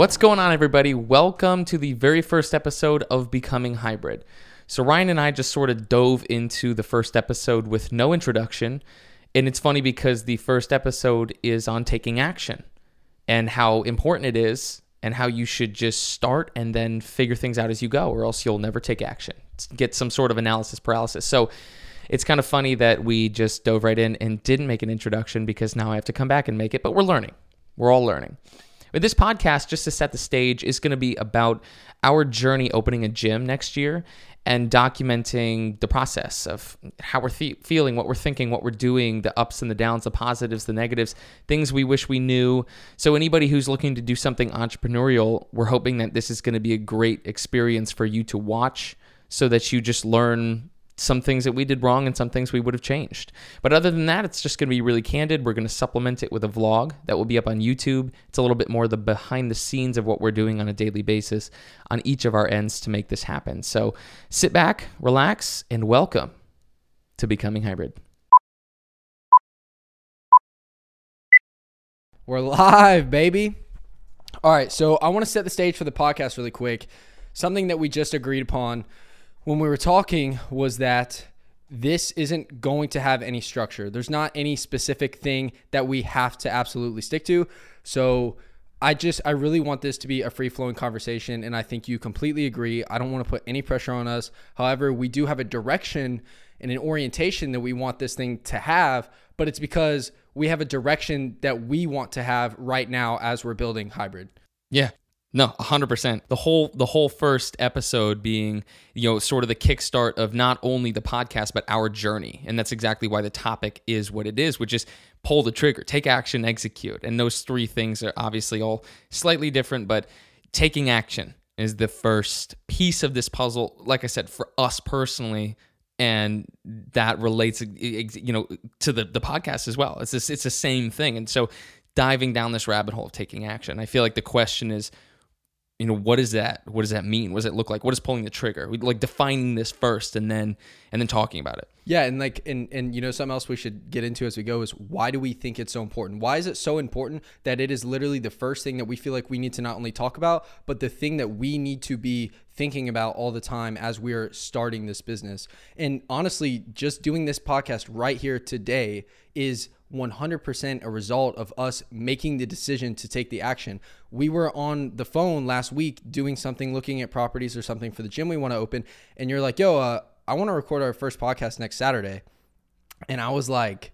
What's going on, everybody? Welcome to the very first episode of Becoming Hybrid. So, Ryan and I just sort of dove into the first episode with no introduction. And it's funny because the first episode is on taking action and how important it is and how you should just start and then figure things out as you go, or else you'll never take action. Get some sort of analysis paralysis. So, it's kind of funny that we just dove right in and didn't make an introduction because now I have to come back and make it, but we're learning. We're all learning. But this podcast, just to set the stage, is going to be about our journey opening a gym next year and documenting the process of how we're th- feeling, what we're thinking, what we're doing, the ups and the downs, the positives, the negatives, things we wish we knew. So, anybody who's looking to do something entrepreneurial, we're hoping that this is going to be a great experience for you to watch so that you just learn some things that we did wrong and some things we would have changed. But other than that, it's just going to be really candid. We're going to supplement it with a vlog that will be up on YouTube. It's a little bit more the behind the scenes of what we're doing on a daily basis on each of our ends to make this happen. So sit back, relax, and welcome to Becoming Hybrid. We're live, baby. All right, so I want to set the stage for the podcast really quick. Something that we just agreed upon when we were talking was that this isn't going to have any structure. There's not any specific thing that we have to absolutely stick to. So I just, I really want this to be a free flowing conversation. And I think you completely agree. I don't want to put any pressure on us. However, we do have a direction and an orientation that we want this thing to have, but it's because we have a direction that we want to have right now as we're building hybrid. Yeah. No, 100%. The whole the whole first episode being, you know, sort of the kickstart of not only the podcast but our journey. And that's exactly why the topic is what it is, which is pull the trigger, take action, execute. And those three things are obviously all slightly different, but taking action is the first piece of this puzzle. Like I said, for us personally, and that relates you know to the the podcast as well. It's this, it's the same thing. And so diving down this rabbit hole of taking action. I feel like the question is you know what is that what does that mean? What does it look like? What is pulling the trigger? We like defining this first and then and then talking about it. Yeah and like and and you know something else we should get into as we go is why do we think it's so important? Why is it so important that it is literally the first thing that we feel like we need to not only talk about but the thing that we need to be thinking about all the time as we're starting this business? And honestly just doing this podcast right here today is 100% a result of us making the decision to take the action. We were on the phone last week doing something, looking at properties or something for the gym we want to open. And you're like, yo, uh, I want to record our first podcast next Saturday. And I was like,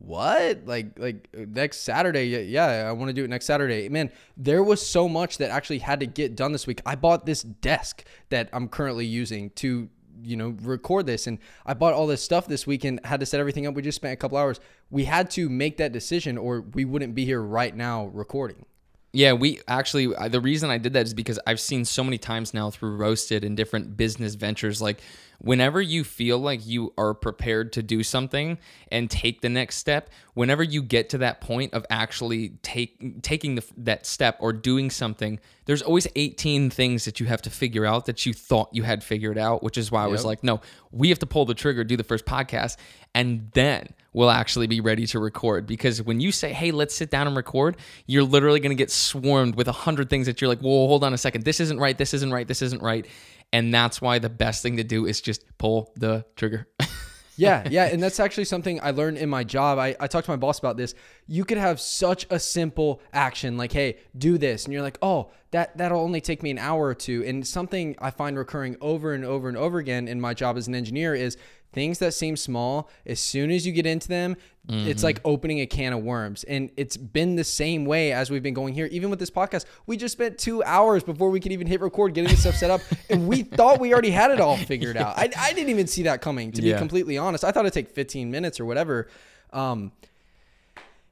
what like like next saturday yeah i want to do it next saturday man there was so much that actually had to get done this week i bought this desk that i'm currently using to you know, record this. And I bought all this stuff this weekend, had to set everything up. We just spent a couple hours. We had to make that decision or we wouldn't be here right now recording. Yeah, we actually, the reason I did that is because I've seen so many times now through Roasted and different business ventures, like whenever you feel like you are prepared to do something and take the next step, whenever you get to that point of actually take taking the, that step or doing something, there's always 18 things that you have to figure out that you thought you had figured out, which is why I was like, no, we have to pull the trigger, do the first podcast, and then we'll actually be ready to record. Because when you say, hey, let's sit down and record, you're literally going to get swarmed with a hundred things that you're like, whoa, hold on a second. This isn't right. This isn't right. This isn't right. And that's why the best thing to do is just pull the trigger. yeah, yeah. And that's actually something I learned in my job. I, I talked to my boss about this. You could have such a simple action like, hey, do this. And you're like, oh, that, that'll only take me an hour or two. And something I find recurring over and over and over again in my job as an engineer is things that seem small, as soon as you get into them, mm-hmm. it's like opening a can of worms. And it's been the same way as we've been going here. Even with this podcast, we just spent two hours before we could even hit record getting this stuff set up. And we thought we already had it all figured yeah. out. I, I, didn't even see that coming, to yeah. be completely honest. I thought it'd take 15 minutes or whatever. Um,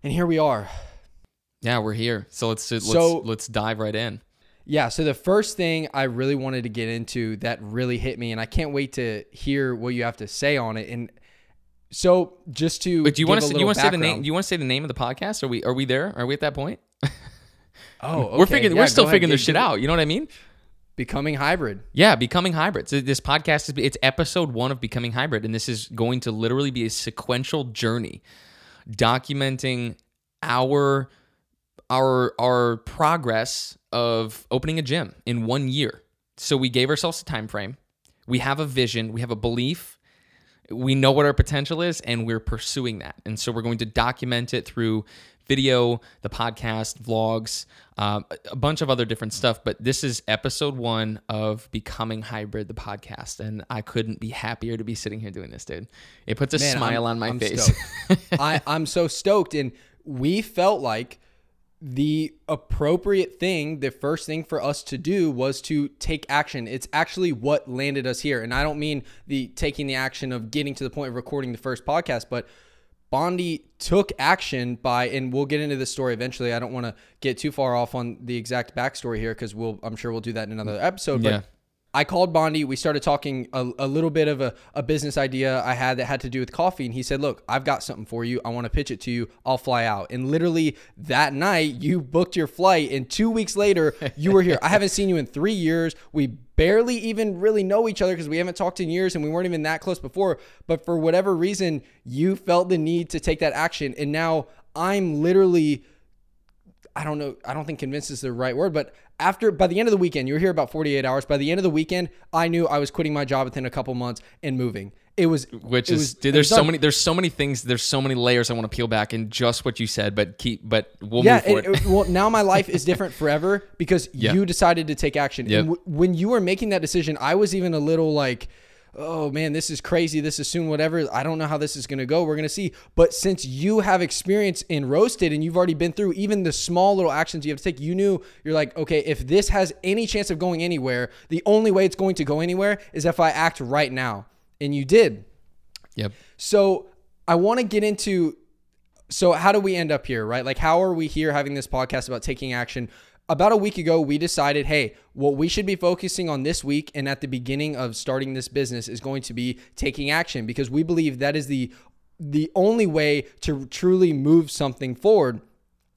and here we are. Yeah, we're here. So let's just, let's so, let's dive right in. Yeah. So the first thing I really wanted to get into that really hit me, and I can't wait to hear what you have to say on it. And so just to, but do you want to you want to say the name? Do you want to say the name of the podcast? Are we are we there? Are we at that point? Oh, okay. we're figuring. Yeah, we're still figuring this shit out. You know what I mean? Becoming hybrid. Yeah, becoming hybrid. So this podcast is it's episode one of becoming hybrid, and this is going to literally be a sequential journey, documenting our our our progress of opening a gym in one year. So we gave ourselves a time frame. We have a vision. We have a belief. We know what our potential is, and we're pursuing that. And so we're going to document it through video, the podcast, vlogs, um, a bunch of other different stuff. But this is episode one of Becoming Hybrid, the podcast. And I couldn't be happier to be sitting here doing this, dude. It puts a Man, smile I'm- on my I'm face. I, I'm so stoked. And we felt like the appropriate thing, the first thing for us to do was to take action. It's actually what landed us here. And I don't mean the taking the action of getting to the point of recording the first podcast, but Bondi took action by, and we'll get into this story eventually. I don't want to get too far off on the exact backstory here because we'll, I'm sure we'll do that in another episode. Yeah. I called Bondi. We started talking a, a little bit of a, a business idea I had that had to do with coffee. And he said, Look, I've got something for you. I want to pitch it to you. I'll fly out. And literally that night, you booked your flight. And two weeks later, you were here. I haven't seen you in three years. We barely even really know each other because we haven't talked in years and we weren't even that close before. But for whatever reason, you felt the need to take that action. And now I'm literally. I don't know. I don't think convinced is the right word, but after by the end of the weekend, you were here about 48 hours. By the end of the weekend, I knew I was quitting my job within a couple months and moving. It was which it is was- dude, there's so done. many there's so many things there's so many layers I want to peel back in just what you said but keep but we'll Yeah, move forward. it- well, now my life is different forever because Yeah. you decided to take action. Yep. And w- when you were making that decision, I was even a little like, "Oh man, this is crazy. This is soon. Whatever. I don't know how this is going to go. We're going to see." But since you have experience in roasted and you've already been through even the small little actions you have to take, you knew you're like, "Okay, if this has any chance of going anywhere, the only way it's going to go anywhere is if I act right now." And you did. yep. So I want to get into so how do we end up here, right? Like how are we here having this podcast about taking action? About a week ago, we decided, hey, what we should be focusing on this week and at the beginning of starting this business is going to be taking action because we believe that is the the only way to truly move something forward.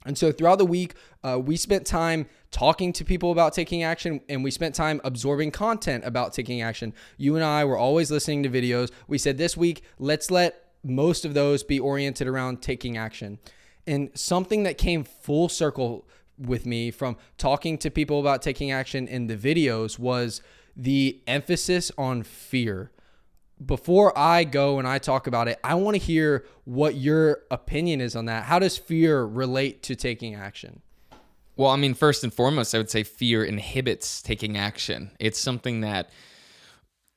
And so throughout the week, uh, we spent time talking to people about taking action and we spent time absorbing content about taking action. You and I were always listening to videos. We said this week, let's let most of those be oriented around taking action. And something that came full circle with me from talking to people about taking action in the videos was the emphasis on fear before I go and I talk about it, I want to hear what your opinion is on that. How does fear relate to taking action? Well, I mean, first and foremost, I would say fear inhibits taking action. It's something that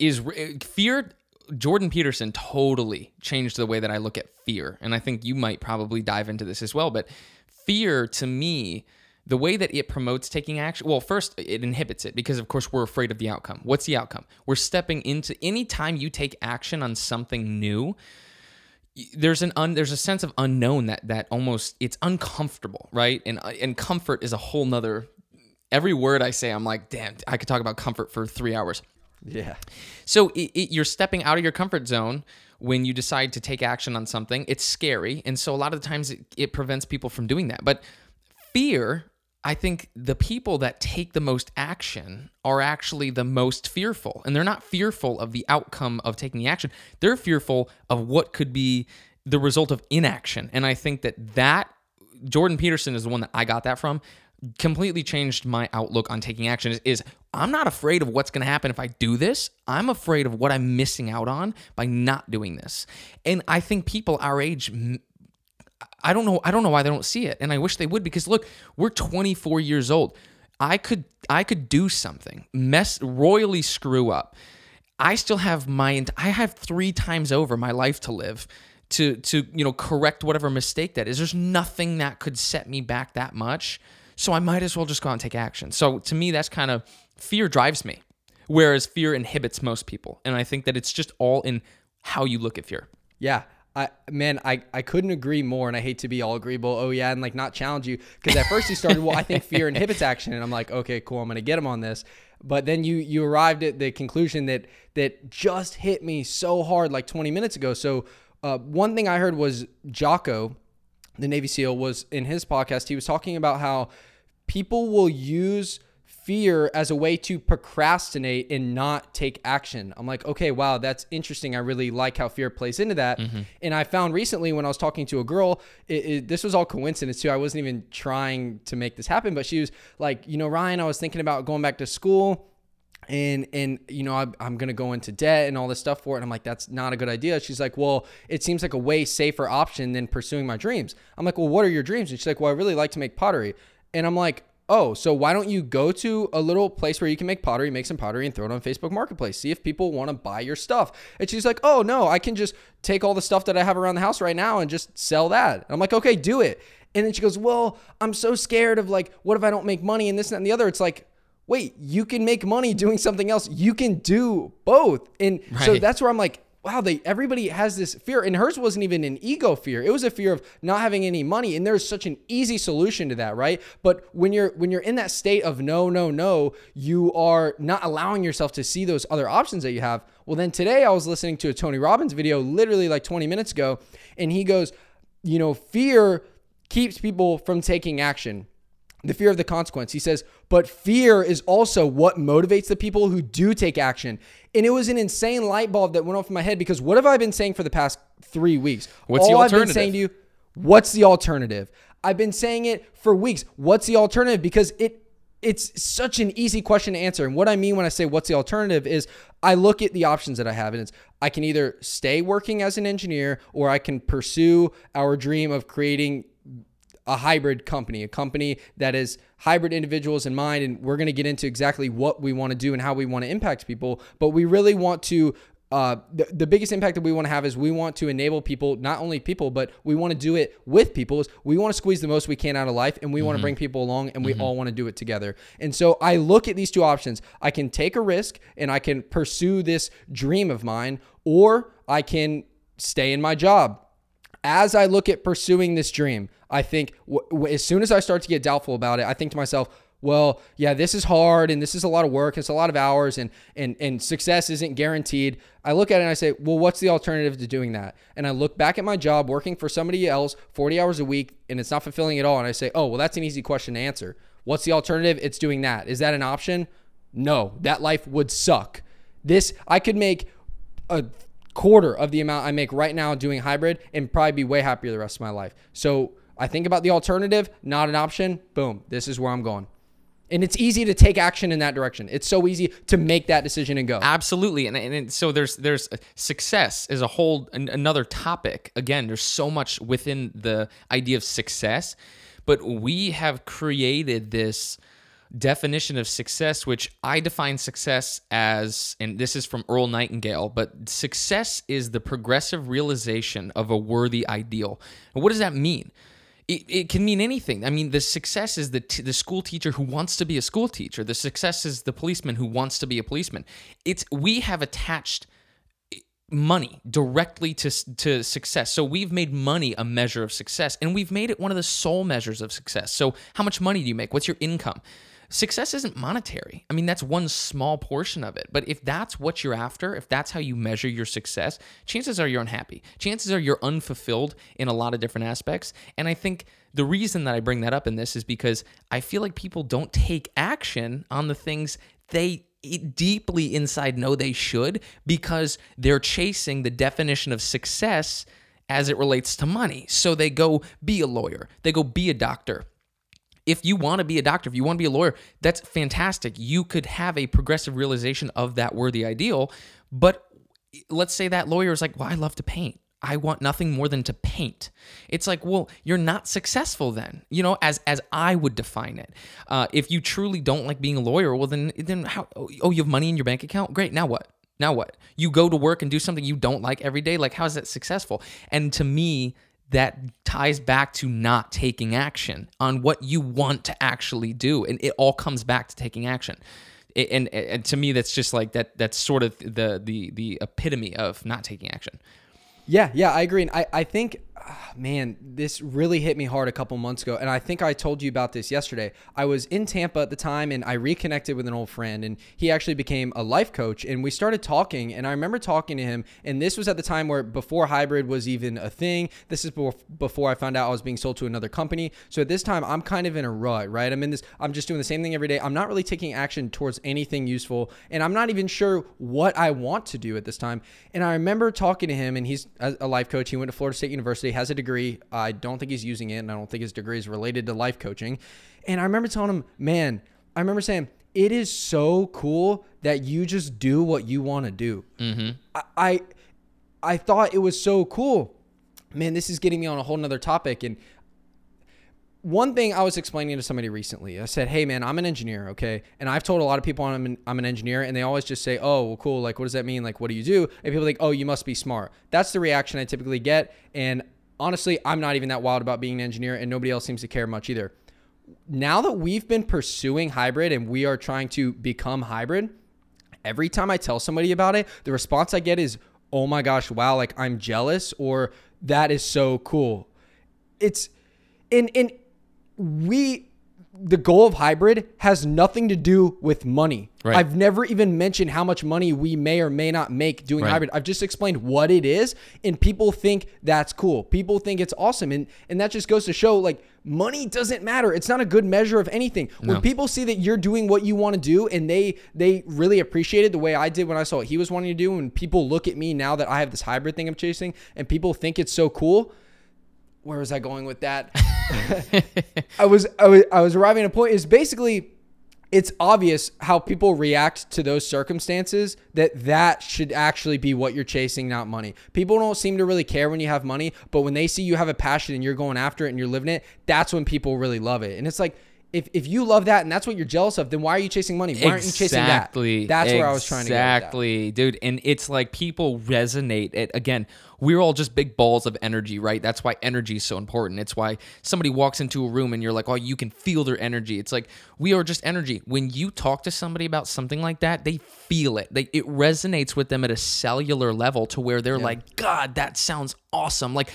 is eh, fear. Jordan Peterson totally changed the way that I look at fear. And I think you might probably dive into this as well. But fear to me, the way that it promotes taking action, well, first, it inhibits it because, of course, we're afraid of the outcome. What's the outcome? We're stepping into any time you take action on something new, there's an un, there's a sense of unknown that that almost it's uncomfortable, right? And uh, and comfort is a whole nother. Every word I say, I'm like, damn, I could talk about comfort for three hours. Yeah. So it, it, you're stepping out of your comfort zone when you decide to take action on something. It's scary, and so a lot of the times it, it prevents people from doing that. But fear, I think the people that take the most action are actually the most fearful, and they're not fearful of the outcome of taking the action. They're fearful of what could be the result of inaction, and I think that that Jordan Peterson is the one that I got that from completely changed my outlook on taking action is, is I'm not afraid of what's going to happen if I do this. I'm afraid of what I'm missing out on by not doing this. And I think people our age I don't know I don't know why they don't see it and I wish they would because look, we're 24 years old. I could I could do something, mess royally screw up. I still have my I have 3 times over my life to live to to you know correct whatever mistake that is. There's nothing that could set me back that much. So I might as well just go out and take action. So to me, that's kind of fear drives me, whereas fear inhibits most people. And I think that it's just all in how you look at fear. Yeah. I man, I, I couldn't agree more, and I hate to be all agreeable. Oh yeah, and like not challenge you because at first you started. Well, I think fear inhibits action, and I'm like, okay, cool, I'm gonna get him on this. But then you you arrived at the conclusion that that just hit me so hard like 20 minutes ago. So uh, one thing I heard was Jocko, the Navy SEAL, was in his podcast. He was talking about how people will use fear as a way to procrastinate and not take action. I'm like, okay, wow, that's interesting. I really like how fear plays into that. Mm-hmm. And I found recently when I was talking to a girl, it, it, this was all coincidence too. I wasn't even trying to make this happen, but she was like, you know, Ryan, I was thinking about going back to school and and you know I'm, I'm gonna go into debt and all this stuff for it and i'm like that's not a good idea she's like well it seems like a way safer option than pursuing my dreams i'm like well what are your dreams and she's like well i really like to make pottery and i'm like oh, so why don't you go to a little place where you can make pottery, make some pottery, and throw it on Facebook Marketplace? See if people want to buy your stuff. And she's like, oh, no, I can just take all the stuff that I have around the house right now and just sell that. And I'm like, okay, do it. And then she goes, well, I'm so scared of like, what if I don't make money and this and that and the other? It's like, wait, you can make money doing something else. You can do both. And right. so that's where I'm like, wow, they everybody has this fear, and hers wasn't even an ego fear. It was a fear of not having any money, and there's such an easy solution to that, right? But when you're when you're in that state of no, no, no, you are not allowing yourself to see those other options that you have. Well, then today I was listening to a Tony Robbins video, literally like 20 minutes ago, and he goes, you know, fear keeps people from taking action the fear of the consequence. He says, but fear is also what motivates the people who do take action. And it was an insane light bulb that went off in my head because what have I been saying for the past three weeks? What's All the alternative? I've been saying to you, what's the alternative? I've been saying it for weeks. What's the alternative? Because it it's such an easy question to answer. And what I mean when I say what's the alternative is I look at the options that I have, and it's I can either stay working as an engineer or I can pursue our dream of creating a hybrid company, a company that is hybrid individuals in mind. And we're going to get into exactly what we want to do and how we want to impact people. But we really want to uh, the, the biggest impact that we want to have is we want to enable people, not only people, but we want to do it with people. We want to squeeze the most we can out of life and we mm-hmm. want to bring people along and we mm-hmm. all want to do it together. And so I look at these two options. I can take a risk and I can pursue this dream of mine, or I can stay in my job. As I look at pursuing this dream, I think w- w- as soon as I start to get doubtful about it, I think to myself, well, yeah, this is hard and this is a lot of work, it's a lot of hours and and and success isn't guaranteed. I look at it and I say, "Well, what's the alternative to doing that?" And I look back at my job working for somebody else 40 hours a week and it's not fulfilling at all and I say, "Oh, well, that's an easy question to answer. What's the alternative? It's doing that. Is that an option?" No, that life would suck. This I could make a quarter of the amount I make right now doing hybrid and probably be way happier the rest of my life. So, I think about the alternative, not an option. Boom, this is where I'm going. And it's easy to take action in that direction. It's so easy to make that decision and go. Absolutely, and, and so there's there's uh, success is a whole an, another topic. Again, there's so much within the idea of success, but we have created this definition of success, which I define success as, and this is from Earl Nightingale, but success is the progressive realization of a worthy ideal. What does that mean? it, it can mean anything. I mean, the success is the t- the school teacher who wants to be a school teacher. The success is the policeman who wants to be a policeman. It's we have attached money directly to to success. So we've made money a measure of success, and we've made it one of the sole measures of success. So how much money do you make? What's your income? Success isn't monetary. I mean, that's one small portion of it. But if that's what you're after, if that's how you measure your success, chances are you're unhappy. Chances are you're unfulfilled in a lot of different aspects. And I think the reason that I bring that up in this is because I feel like people don't take action on the things they deeply inside know they should because they're chasing the definition of success as it relates to money. So they go be a lawyer, they go be a doctor, if you want to be a doctor, if you want to be a lawyer, that's fantastic. You could have a progressive realization of that worthy ideal. But let's say that lawyer is like, well, I love to paint. I want nothing more than to paint. It's like, well, you're not successful then, you know, as as I would define it. Uh, if you truly don't like being a lawyer, well, then then how? Oh, you have money in your bank account. Great. Now what? Now what? You go to work and do something you don't like every day. Like, how is that successful? And to me, that ties back to not taking action on what you want to actually do. And it all comes back to taking action. And, and, to me that's just like that that's sort of the the the epitome of not taking action. Yeah yeah i agree. And i, I think Ah, man, this really hit me hard a couple months ago. And I think I told you about this yesterday. I was in Tampa at the time and I reconnected with an old friend and he actually became a life coach and we started talking. And I remember talking to him. And this was at the time where before hybrid was even a thing. This is before I found out I was being sold to another company. So at this time, I'm kind of in a rut, right? I'm in this, I'm just doing the same thing every day. I'm not really taking action towards anything useful. And I'm not even sure what I want to do at this time. And I remember talking to him and he's a life coach. He went to Florida State University, has a degree. I don't think he's using it, and I don't think his degree is related to life coaching. And I remember telling him, man, I remember saying, it is so cool that you just do what you want to do. Mm-hmm. I, I, I thought it was so cool. Man, this is getting me on a whole nother topic. And one thing I was explaining to somebody recently, I said, "Hey, man, I'm an engineer, okay?" And I've told a lot of people I'm an, I'm an engineer, and they always just say, "Oh, well, cool. Like, what does that mean? Like, what do you do?" And people think, "Oh, you must be smart." That's the reaction I typically get, and honestly, I'm not even that wild about being an engineer, and nobody else seems to care much either. Now that we've been pursuing hybrid and we are trying to become hybrid, every time I tell somebody about it, the response I get is, "Oh my gosh, wow! Like, I'm jealous," or "That is so cool." It's in in we the goal of hybrid has nothing to do with money. Right. I've never even mentioned how much money we may or may not make doing right. hybrid. I've just explained what it is and people think that's cool. People think it's awesome and and that just goes to show like money doesn't matter. It's not a good measure of anything. No. When people see that you're doing what you want to do and they they really appreciate it the way I did when I saw what he was wanting to do and people look at me now that I have this hybrid thing I'm chasing and people think it's so cool, where was I going with that? I was I was I was arriving at a point is basically it's obvious how people react to those circumstances that that should actually be what you're chasing not money people don't seem to really care when you have money but when they see you have a passion and you're going after it and you're living it that's when people really love it and it's like if, if you love that and that's what you're jealous of, then why are you chasing money? Why aren't you chasing that? Exactly. That's where I was trying to get. Exactly, dude. And it's like people resonate. It again. We're all just big balls of energy, right? That's why energy is so important. It's why somebody walks into a room and you're like, oh, you can feel their energy. It's like we are just energy. When you talk to somebody about something like that, they feel it. They, it resonates with them at a cellular level to where they're yeah. like, God, that sounds awesome. Like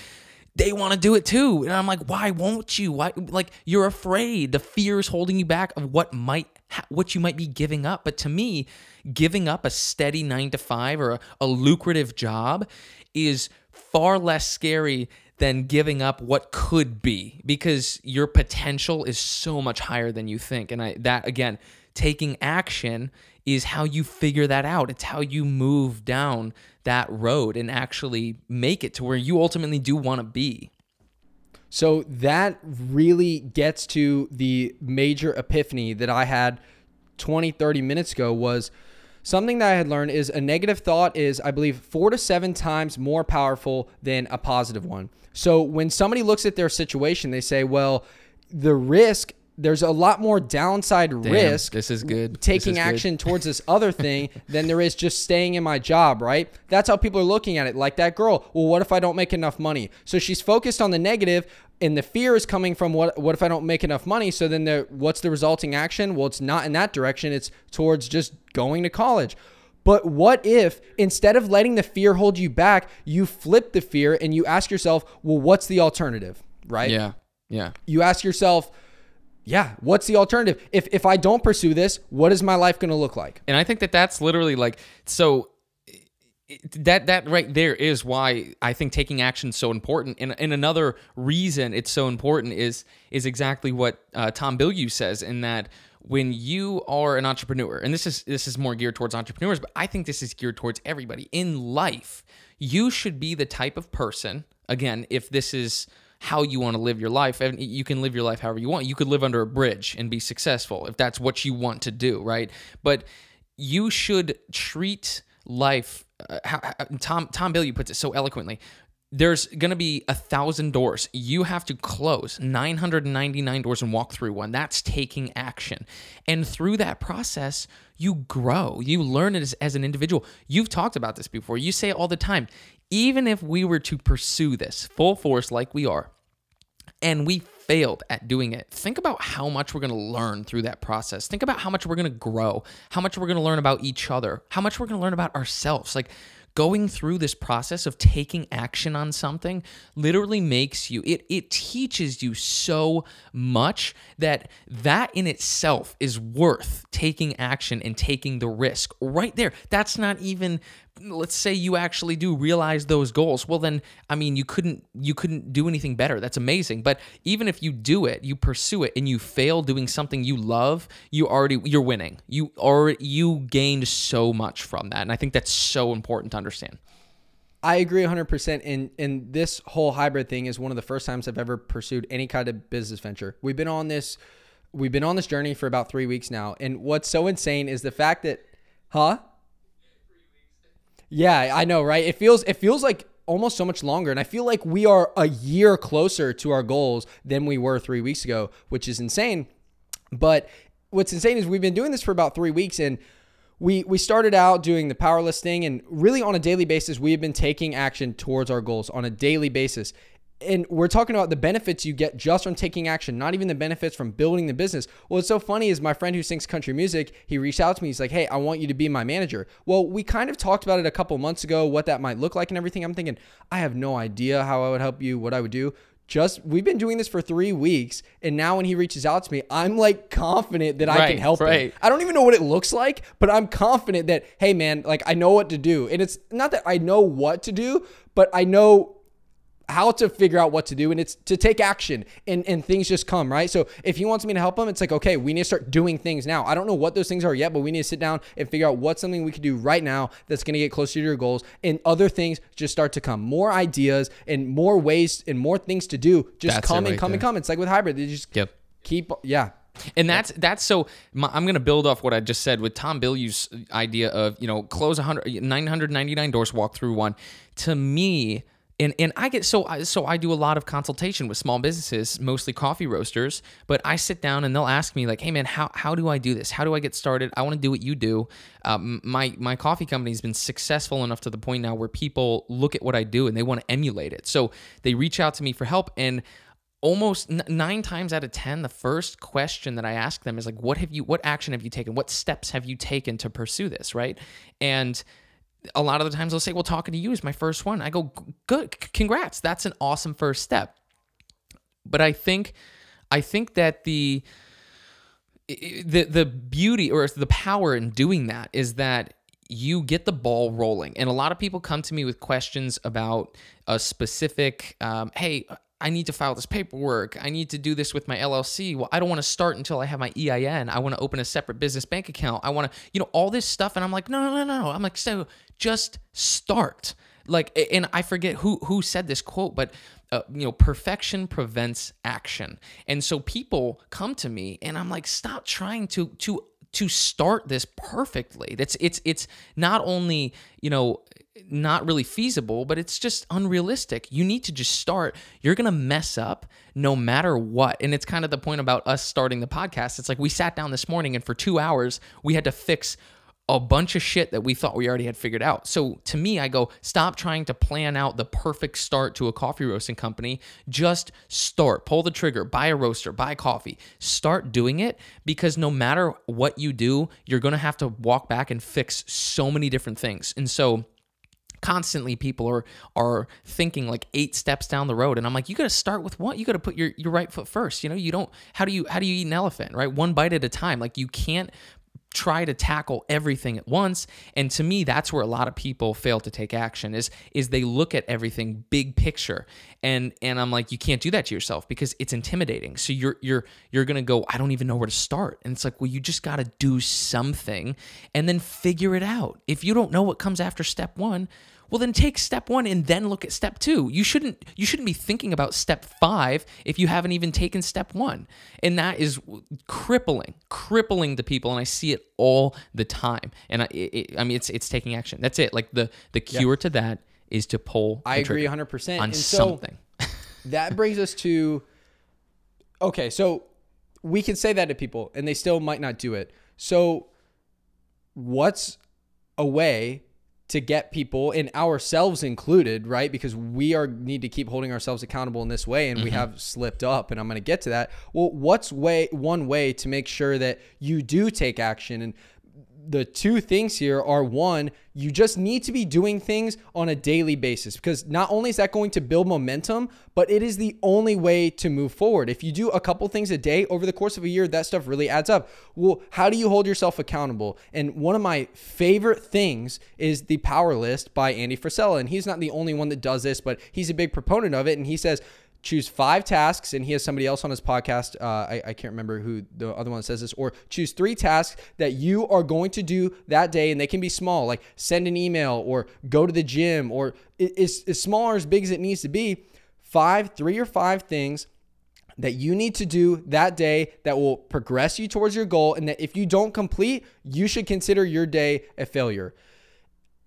they want to do it too. And I'm like, why won't you? Why like you're afraid. The fear is holding you back of what might what you might be giving up. But to me, giving up a steady 9 to 5 or a, a lucrative job is far less scary than giving up what could be because your potential is so much higher than you think. And I that again, taking action is how you figure that out. It's how you move down that road and actually make it to where you ultimately do want to be. So that really gets to the major epiphany that I had 20, 30 minutes ago was something that I had learned is a negative thought is, I believe, four to seven times more powerful than a positive one. So when somebody looks at their situation, they say, well, the risk there's a lot more downside Damn, risk this is good. Taking is action good. towards this other thing than there is just staying in my job right? That's how people are looking at it like that girl. Well what if i don't make enough money? So she's focused on the negative and the fear is coming from what what if i don't make enough money? So then the what's the resulting action? Well it's not in that direction. It's towards just going to college. But what if instead of letting the fear hold you back you flip the fear and you ask yourself well what's the alternative right? Yeah yeah. You ask yourself yeah, what's the alternative? If if I don't pursue this, what is my life going to look like? And I think that that's literally like so that that right there is why I think taking action is so important. And, and another reason it's so important is is exactly what uh, Tom Bilyeu says in that when you are an entrepreneur, and this is this is more geared towards entrepreneurs, but I think this is geared towards everybody in life. You should be the type of person. Again, if this is how you want to live your life. And you can live your life however you want. You could live under a bridge and be successful if that's what you want to do, right? But you should treat life. Uh, how, Tom Tom Bilyeu puts it so eloquently. There's going to be a thousand doors. You have to close 999 doors and walk through one. That's taking action. And through that process, you grow. You learn as, as an individual. You've talked about this before. You say it all the time even if we were to pursue this full force like we are, and we failed at doing it, think about how much we're going to learn through that process. Think about how much we're going to grow, how much we're going to learn about each other, how much we're going to learn about ourselves. Like, going through this process of taking action on something literally makes you it it teaches you so much that that in itself is worth taking action and taking the risk right there that's not even let's say you actually do realize those goals well then i mean you couldn't you couldn't do anything better that's amazing but even if you do it you pursue it and you fail doing something you love you already you're winning you are you gained so much from that and i think that's so important to understand I agree 100%. And, and this whole hybrid thing is one of the first times I've ever pursued any kind of business venture. We've been on this, we've been on this journey for about three weeks now. And what's so insane is the fact that, huh? Yeah, I know, right? It feels, it feels like almost so much longer. And I feel like we are a year closer to our goals than we were three weeks ago, which is insane. But what's insane is we've been doing this for about three weeks and we we started out doing the power list thing and really on a daily basis we have been taking action towards our goals on a daily basis and we're talking about the benefits you get just from taking action, not even the benefits from building the business. Well, what's so funny is my friend who sings country music, he reached out to me. He's like, Hey, I want you to be my manager. Well, we kind of talked about it a couple months ago, what that might look like and everything. I'm thinking, I have no idea how I would help you, what I would do. Just we've been doing this for three weeks, and now when he reaches out to me, I'm like confident that I can help him. right. I don't even know what it looks like, but I'm confident that, hey man, like I know what to do. And it's not that I know what to do, but I know how to figure out what to do and it's to take action and, and things just come right so if he wants me to help him it's like okay we need to start doing things now i don't know what those things are yet but we need to sit down and figure out what's something we can do right now that's going to get closer to your goals and other things just start to come more ideas and more ways and more things to do just That's come and right come and come it's like with hybrid they just Yep. keep yeah And that's that's so. My, I'm going to build off what I just said with Tom Bilyeu's idea of you know close 100 999 doors, walk through one. To me, and and I get so I, so I do a lot of consultation with small businesses, mostly coffee roasters. But I sit down and they'll ask me like, "Hey man, how how do I do this? How do I get started? I want to do what you do." Um, my my coffee company has been successful enough to the point now where people look at what I do and they want to emulate it. So they reach out to me for help and almost nine times out of ten the first question that i ask them is like what have you what action have you taken what steps have you taken to pursue this right and a lot of the times they'll say well talking to you is my first one. I go good congrats. That's an awesome first step. But i think i think that the the the beauty or the power in doing that is that you get the ball rolling. And a lot of people come to me with questions about a specific um, hey i need to file this paperwork. I need to do this with my llc well i don't want to start until i have my ein i want to open a separate business bank account. I want to you know all this stuff and i'm like no no no no. I'm like so just start. Like and i forget who who said this quote but uh, you know perfection prevents action. And so people come to me and i'm like stop trying to to to start this perfectly. That's it's it's not only you know not really feasible but it's just unrealistic. You need to just start. You're gonna mess up no matter what. And it's kind of the point about us starting the podcast. It's like we sat down this morning and for two hours we had to fix a bunch of shit that we thought we already had figured out. So to me, I go, stop trying to plan out the perfect start to a coffee roasting company. Just start, pull the trigger, buy a roaster, buy coffee, start doing it because no matter what you do, you're going to have to walk back and fix so many different things. And so, constantly people are are thinking like eight steps down the road and i'm like you got to start with what you got to put your your right foot first you know you don't how do you how do you eat an elephant right one bite at a time like you can't try to tackle everything at once. And to me that's where a lot of people fail to take action is is they look at everything big picture. And and I'm like you can't do that to yourself because it's intimidating. So you're you're you're to go I don't even know where to start. And it's like well you just got to do something and then figure it out. If you don't know what comes after step 1 well then take step 1 and then look at step 2 you shouldn't you shouldn't be thinking about step 5 if you haven't even taken step 1 and that is crippling crippling to people. And I see it all the time. And I it, I mean it's it's taking action. That's it. Like the the cure to that is to pull I agree trigger 100%. on and so something. that brings us to okay, so we can say that to people and they still might not do it. So what's a way to get people and ourselves included, right? Because we are need to keep holding ourselves accountable in this way and we mm-hmm. have slipped up and I'm going to get to that. Well, what's way one way to make sure that you do take action and the two things here are one, you just need to be doing things on a daily basis because not only is that going to build momentum, but it is the only way to move forward. If you do a couple things a day over the course of a year, that stuff really adds up. Well, how do you hold yourself accountable? And one of my favorite things is the Power List by Andy Frisella. And he's not the only one that does this, but he's a big proponent of it. And he says, choose five tasks and he has somebody else on his podcast uh, I, I can't remember who the other one says this or choose three tasks that you are going to do that day and they can be small like send an email or go to the gym or as, as small or as big as it needs to be five three or five things that you need to do that day that will progress you towards your goal and that if you don't complete you should consider your day a failure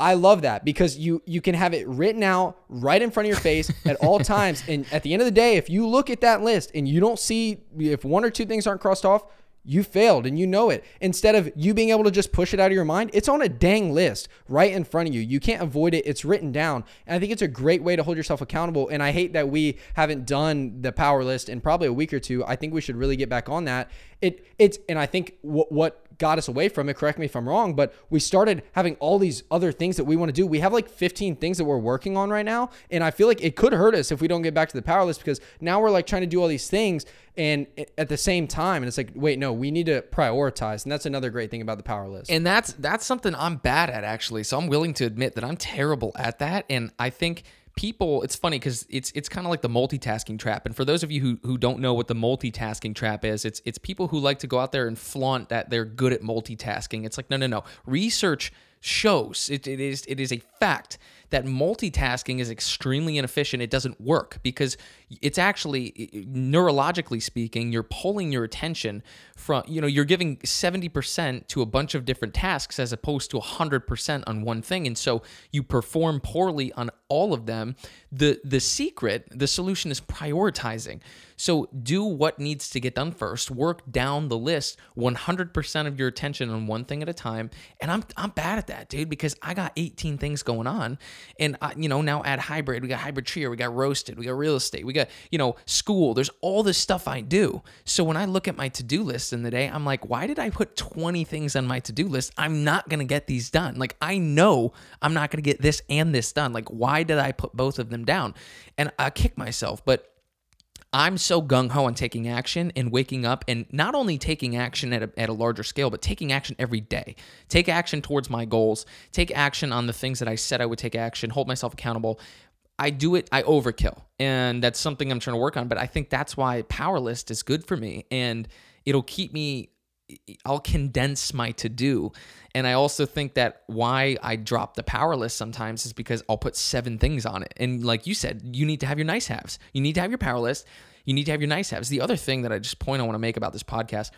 I love that because you you can have it written out right in front of your face at all times. And at the end of the day, if you look at that list and you don't see if one or two things aren't crossed off, you failed and you know it. Instead of you being able to just push it out of your mind, it's on a dang list right in front of you. You can't avoid it. It's written down. And I think it's a great way to hold yourself accountable. And I hate that we haven't done the power list in probably a week or two. I think we should really get back on that. It it's and I think what what got us away from it. Correct me if I'm wrong, but we started having all these other things that we want to do. We have like 15 things that we're working on right now. And I feel like it could hurt us if we don't get back to the power list because now we're like trying to do all these things and eh, at the same time and it's like wait no we need to prioritize and that's another great thing about the power list and that's that's something i'm bad at actually so i'm willing to admit that i'm terrible at that and i think people it's funny because it's it's kind of like the multitasking trap and for those of you who, who don't know what the multitasking trap is it's it's people who like to go out there and flaunt that they're good at multitasking. It's like no no no. Research shows it, it is it is a fact that multitasking is extremely inefficient. It doesn't work because it's actually neurologically speaking, you're pulling your attention from, you know, you're giving 70% to a bunch of different tasks as opposed to 100% on one thing. And so you perform poorly on all of them. The the secret, the solution is prioritizing. So do what needs to get done first. Work down the list 100% of your attention on one thing at a time. And I'm I'm bad at that, dude, because I got 18 things going on. And I, you know, now add hybrid, we got hybrid trio, we got roasted, we got real estate, we got, you know, school. There's all this stuff I do. So when I look at my to-do list in the day, I'm like, why did I put 20 things on my to-do list? I'm not going to get these done. Like I know I'm not going to get this and this done. Like why did I put both of them down? And I kick myself, but I'm so gung ho on taking action and waking up and not only taking action at a, at a larger scale, but taking action every day. Take action towards my goals, take action on the things that I said I would take action, hold myself accountable. I do it, I overkill. And that's something I'm trying to work on. But I think that's why Power List is good for me. And it'll keep me I'll condense my to do. And I also think that why I drop the power list sometimes is because I'll put seven things on it. And like you said, you need to have your nice haves. You need to have your power list. You need to have your nice haves. The other thing that I just point I want to make about this podcast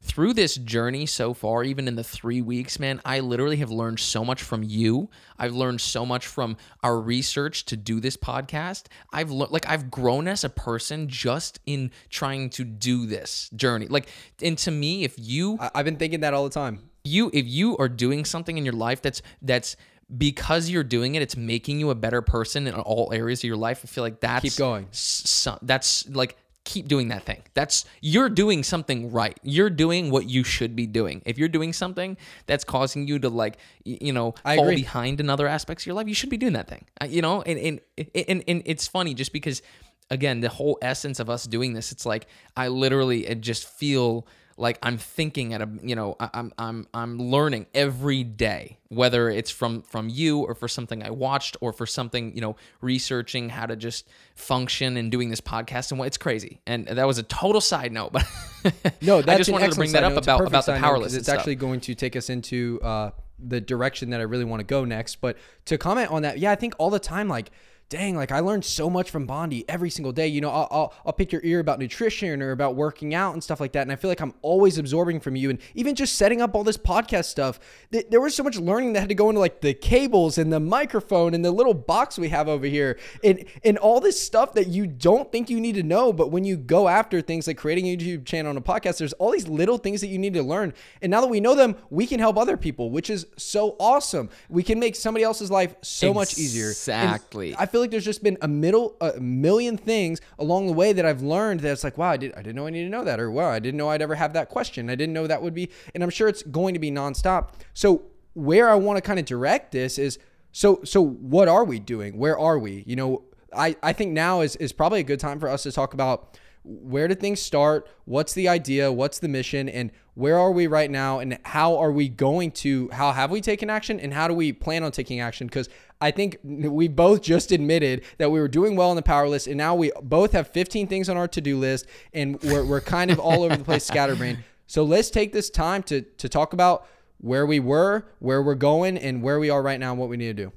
through this journey so far, even in the three weeks, man, I literally have learned so much from you. I've learned so much from our research to do this podcast. I've learned, like, I've grown as a person just in trying to do this journey. Like, and to me, if you, I- I've been thinking that all the time. You, if you are doing something in your life that's that's because you're doing it, it's making you a better person in all areas of your life. I feel like that's keep going. So, that's like keep doing that thing. That's you're doing something right. You're doing what you should be doing. If you're doing something that's causing you to like you know I fall agree. behind in other aspects of your life, you should be doing that thing. You know, and and and, and it's funny just because again the whole essence of us doing this, it's like I literally it just feel like I'm thinking at a you know I'm I'm I'm learning every day whether it's from from you or for something I watched or for something you know researching how to just function and doing this podcast and what it's crazy and that was a total side note but No, that's I just wanted to bring that up note. About about the side note power 'cause list and It's stuff. actually going to take us into uh, the direction that I really want to go next. But to comment on that, yeah, I think all the time, like, dang, like I learned so much from Bondi every single day. You know, I'll, I'll, I'll pick your ear about nutrition or about working out and stuff like that. And I feel like I'm always absorbing from you. And even just setting up all this podcast stuff, th- there was so much learning that had to go into like the cables and the microphone and the little box we have over here and, and all this stuff that you don't think you need to know. But when you go after things like creating a YouTube channel and a podcast, there's all these little things that you need to learn. And now that we know them, we can help other people, which is so awesome. We can make somebody else's life so much easier. Exactly. I feel like there's just been a middle a million things along the way that I've learned that it's like, wow, I did I didn't know I needed to know that, or wow, I didn't know I'd ever have that question. I didn't know that would be, and I'm sure it's going to be nonstop. So where I want to kind of direct this is so so what are we doing? Where are we? You know, I, I think now is is probably a good time for us to talk about where did things start? What's the idea? What's the mission? And where are we right now? And how are we going to, how have we taken action? And how do we plan on taking action? Because I think we both just admitted that we were doing well on the power list. And now we both have 15 things on our to do list. And we're, we're kind of all over the place, scatterbrained. So let's take this time to, to talk about where we were, where we're going, and where we are right now and what we need to do.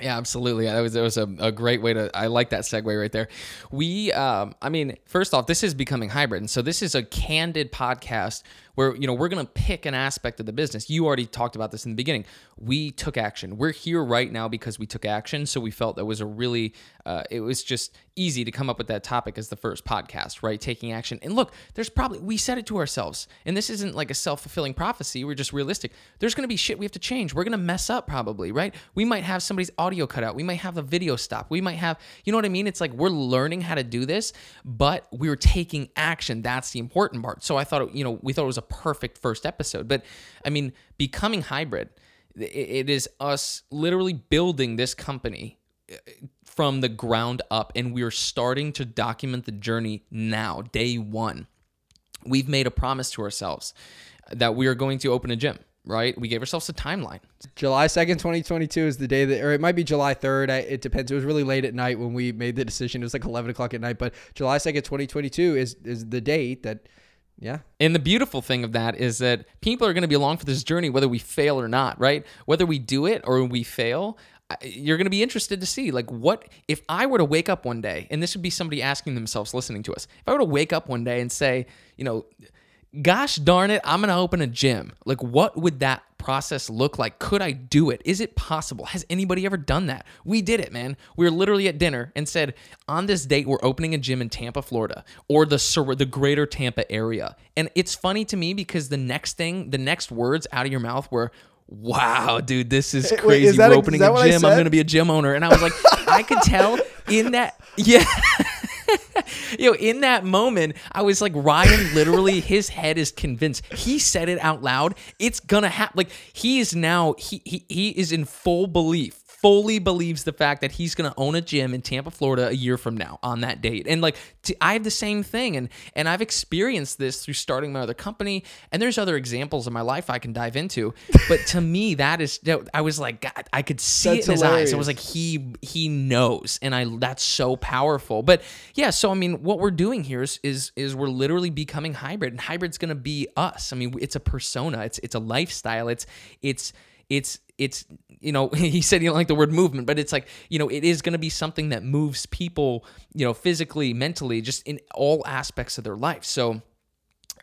Yeah, absolutely. That was that was a, a great way to. I like that segue right there. We, um, I mean, first off, this is becoming hybrid, and so this is a candid podcast where you know we're going to pick an aspect of the business. You already talked about this in the beginning. We took action. We're here right now because we took action. So we felt that was a really, uh, it was just easy to come up with that topic as the first podcast, right? Taking action. And look, there's probably we said it to ourselves, and this isn't like a self fulfilling prophecy. We're just realistic. There's going to be shit we have to change. We're going to mess up probably, right? We might have somebody's audio cut out. We might have a video stop. We might have, you know what I mean? It's like we're learning how to do this, but we are taking action. That's the important part. So I thought, you know, we thought it was a perfect first episode. But I mean, becoming hybrid, it is us literally building this company uh, from the ground up, and we're starting to document the journey now, day one. We've made a promise to ourselves that we are going to open a gym right? We gave ourselves a timeline. July 2nd, 2022 is the day that, or it might be July 3rd. it depends. It was really late at night when we made the decision. It was like 11 o'clock at night, but July 2nd, 2022 is, is the date that yeah. And the beautiful thing of that is that people are going to be along for this journey whether we fail or not, right? Whether we do it or we fail, you're going to be interested to see like what if I were to wake up one day and this would be somebody asking themselves listening to us. If I were to wake up one day and say, you know, gosh darn it, I'm going to open a gym. Like, what would that process look like? Could I do it? Is it possible? Has anybody ever done that? We did it, man. We were literally at dinner and said, on this date, we're opening a gym in Tampa, Florida, or the the greater Tampa area. And it's funny to me because the next thing, the next words out of your mouth were, wow, dude, this is crazy. Wait, is We're opening a gym. I'm going to be a gym owner. And I was like, I could tell in that, yeah. you know, in that moment, I was like, Ryan literally, his head is convinced. He said it out loud. It's gonna happen. Like he is now, he he he is in full belief fully believes the fact that he's going to own a gym in Tampa, Florida a year from now on that date. And like I have the same thing and and I've experienced this through starting my other company and there's other examples in my life I can dive into. But to me that is I was like God, I could see that's it in hilarious. his eyes. I was like he he knows and I that's so powerful. But yeah, so I mean what we're doing here is is is we're literally becoming hybrid and hybrid's going to be us. I mean it's a persona, it's it's a lifestyle. It's it's it's it's you know he said you don't like the word movement but it's like you know it is going to be something that moves people you know physically mentally just in all aspects of their life. So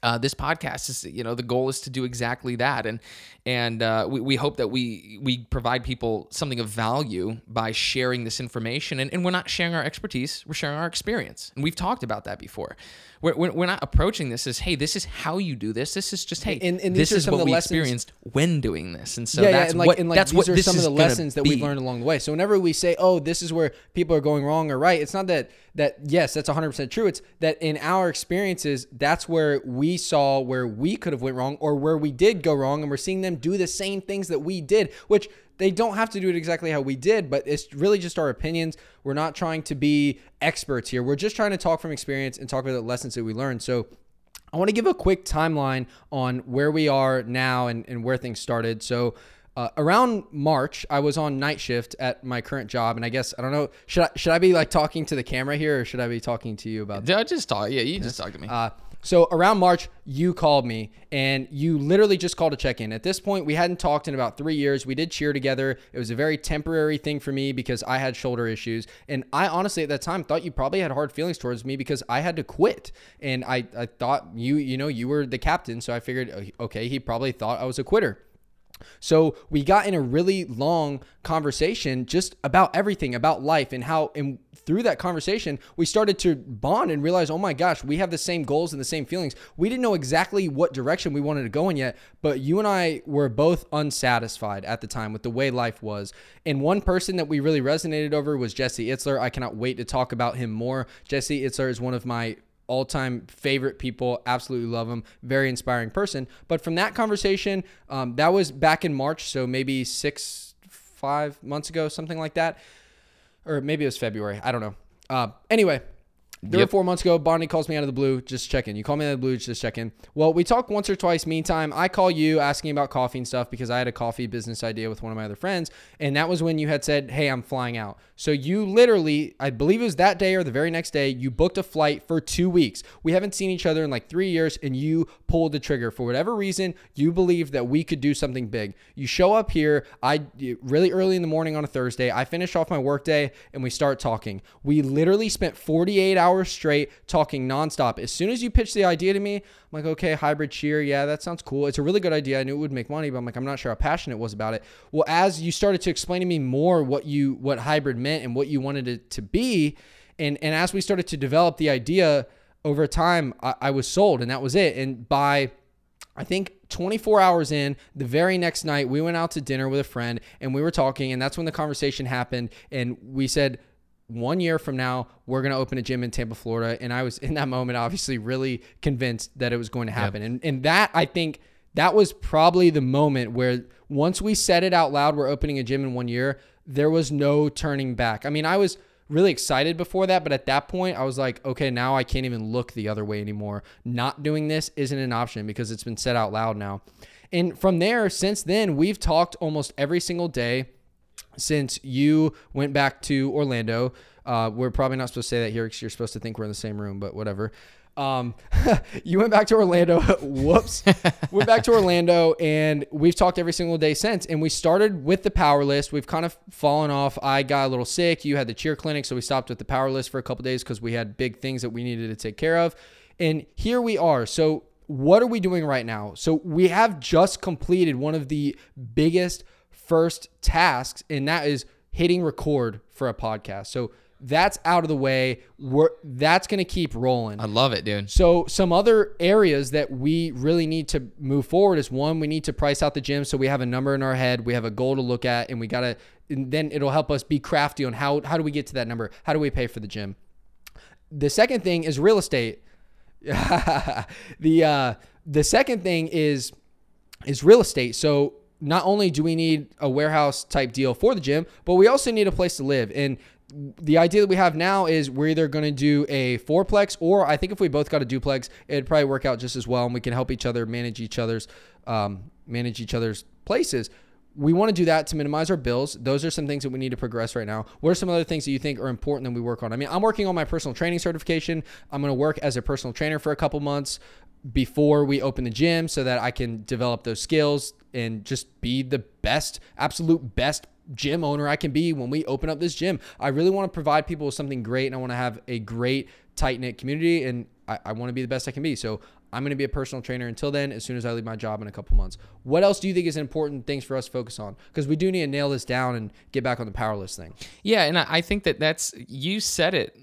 uh, this podcast is you know the goal is to do exactly that. And and uh, we, we hope that we we provide people something of value by sharing this information. And, and we're not sharing our expertise we're sharing our experience. And we've talked about that before we're, we're not approaching this as hey this is how you do this. This is just hey and, and this is what we lessons. experienced when doing this. And so yeah, that's yeah, and like, what and like, that's these what are some of the lessons that we've learned along the way. So whenever we say oh this is where people are going wrong or right it's not that that yes that's 100% true. It's that in our experiences that's where we saw where we could have went wrong or where we did go wrong and we're seeing them do the same things that we did, which they don't have to do it exactly how we did, but it's really just our opinions. We're not trying to be experts here. We're just trying to talk from experience and talk about the lessons that we learned. So I want to give a quick timeline on where we are now and, and where things started. So uh, around March, I was on night shift at my current job, and I guess I don't know. Should I should I be like talking to the camera here, or should I be talking to you about? Yeah, just talk. Yeah, you just talk to me. Uh, so around March, you called me and you literally just called to check in. At this point, we hadn't talked in about three years. We did cheer together. It was a very temporary thing for me because I had shoulder issues. And I honestly at that time thought you probably had hard feelings towards me because I had to quit. And I, I thought you, you know, you were the captain. So I figured, oh, okay, he probably thought I was a quitter. So we got in a really long conversation just about everything, about life, and how, and through that conversation, we started to bond and realize, oh my gosh, we have the same goals and the same feelings. We didn't know exactly what direction we wanted to go in yet, but you and I were both unsatisfied at the time with the way life was. And one person that we really resonated over was Jesse Itzler. I cannot wait to talk about him more. Jesse Itzler is one of my all time favorite people. Absolutely love him. Very inspiring person. But from that conversation, um, that was back in March, so maybe six, five months ago, something like that. Or maybe it was February. I don't know. Uh, anyway, Three yep. or four months ago, Bonnie calls me out of the blue, just checking. You call me out of the blue, just checking. Well, we talk once or twice. Meantime, I call you asking about coffee and stuff because I had a coffee business idea with one of my other friends. And that was when you had said, Hey, I'm flying out. So you literally, I believe it was that day or the very next day, you booked a flight for two weeks. We haven't seen each other in like three years, and you pulled the trigger. For whatever reason, you believed that we could do something big. You show up here, I really early in the morning on a Thursday. I finish off my workday and we start talking. We literally spent 48 hours straight talking nonstop. As soon as you pitched the idea to me, I'm like, okay, hybrid cheer. Yeah, that sounds cool. It's a really good idea. I knew it would make money, but I'm like, I'm not sure how passionate it was about it. Well, as you started to explain to me more what you what hybrid meant and what you wanted it to be, and and as we started to develop the idea over time, I, I was sold, and that was it. And by I think 24 hours in, the very next night, we went out to dinner with a friend and we were talking, and that's when the conversation happened. And we said, one year from now, we're going to open a gym in Tampa, Florida. And I was in that moment, obviously, really convinced that it was going to happen. Yep. And, and that, I think, that was probably the moment where once we said it out loud, we're opening a gym in one year, there was no turning back. I mean, I was really excited before that, but at that point, I was like, okay, now I can't even look the other way anymore. Not doing this isn't an option because it's been said out loud now. And from there, since then, we've talked almost every single day since you went back to Orlando. Uh, we're probably not supposed to say that here because you're supposed to think we're in the same room, but whatever. Um, you went back to Orlando. Whoops. went back to Orlando, and we've talked every single day since. And we started with the power list. We've kind of fallen off. I got a little sick. You had the cheer clinic, so we stopped with the power list for a couple days because we had big things that we needed to take care of. And here we are. So, what are we doing right now? So, we have just completed one of the biggest first tasks, and that is hitting record for a podcast. So that's out of the way. We're, that's going to keep rolling. I love it, dude. So some other areas that we really need to move forward is one, we need to price out the gym so we have a number in our head, we have a goal to look at, and we got to. Then it'll help us be crafty on how how do we get to that number? How do we pay for the gym? The second thing is real estate. the uh, the second thing is is real estate. So not only do we need a warehouse type deal for the gym, but we also need a place to live. And the idea that we have now is we're either going to do a fourplex or I think if we both got a duplex, it'd probably work out just as well, and we can help each other manage each other's um, manage each other's places. We want to do that to minimize our bills. Those are some things that we need to progress right now. What are some other things that you think are important that we work on? I mean, I'm working on my personal training certification. I'm going to work as a personal trainer for a couple months before we open the gym so that I can develop those skills and just be the best, absolute best gym owner I can be when we open up this gym. I really want to provide people with something great and I want to have a great, tight knit community and I, I, want to be the best I can be. So I'm going to be a personal trainer until then, as soon as I leave my job in a couple months. What else do you think is important things for us to focus on? Because we do need to nail this down and get back on the power list thing. Yeah. And I think that that's, you said it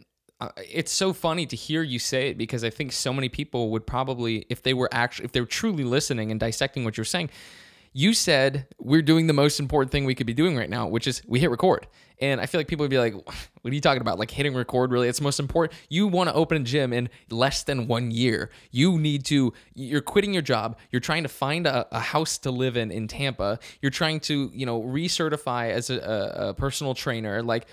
it's so funny to hear you say it because I think so many people would probably, if they were actually, if they were truly listening and dissecting what you're saying, you said we're doing the most important thing we could be doing right now, which is we hit record. And I feel like people would be like, what are you talking about? Like hitting record, really? It's most important. You want to open a gym in less than one year. You need to, you're quitting your job. You're trying to find a, a house to live in in Tampa. You're trying to, you know, recertify as a, a personal trainer. Like,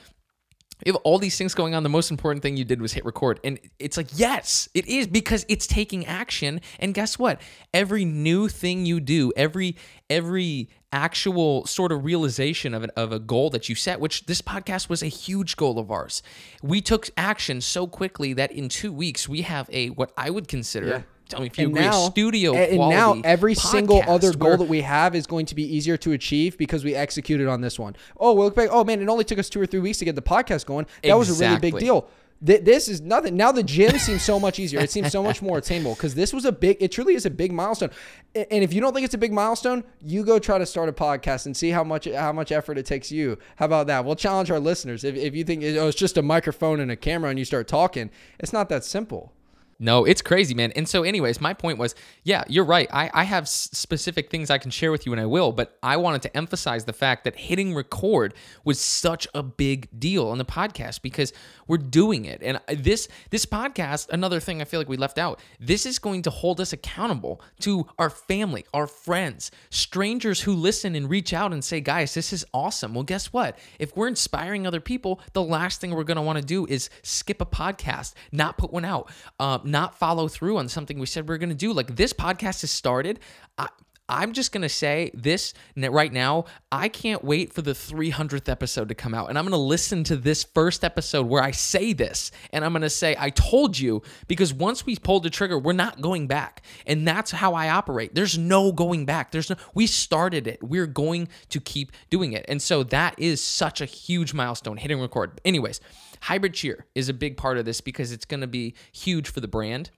you have all these things going on. The most important thing you did was hit record. And it's like, yes, it is because it's taking action. And guess what? Every new thing you do, every every actual sort of realization of, an, of a goal that you set, which this podcast was a huge goal of ours. We took action so quickly that in two weeks we have a what I would consider yeah tell me if you and agree. Now, studio and now every single other goal that we have is going to be easier to achieve because we executed on this one. Oh, we look back. Oh man, it only took us two or three weeks to get the podcast going. That exactly. was a really big deal. Th- this is nothing. Now the gym seems so much easier. It seems so much more attainable because this was a big. It truly is a big milestone. And if you don't think it's a big milestone, you go try to start a podcast and see how much how much effort it takes you. How about that? We'll challenge our listeners. If if you think oh, it's just a microphone and a camera and you start talking, it's not that simple. No, it's crazy, man. And so, anyways, my point was, yeah, you're right. I, I have s- specific things I can share with you, and I will. But I wanted to emphasize the fact that hitting record was such a big deal on the podcast because we're doing it. And this this podcast, another thing I feel like we left out. This is going to hold us accountable to our family, our friends, strangers who listen and reach out and say, guys, this is awesome. Well, guess what? If we're inspiring other people, the last thing we're going to want to do is skip a podcast, not put one out. Um, not follow through on something we said we are going to do. Like this podcast has started. I, I'm just going to say this right now. I can't wait for the 300th episode to come out. And I'm going to listen to this first episode where I say this. And I'm going to say, I told you, because once we pulled the trigger, we're not going back. And that's how I operate. There's no going back. There's no, we started it. We're going to keep doing it. And so that is such a huge milestone, hitting record. Anyways, hybrid cheer is a big part of this because it's going to be huge for the brand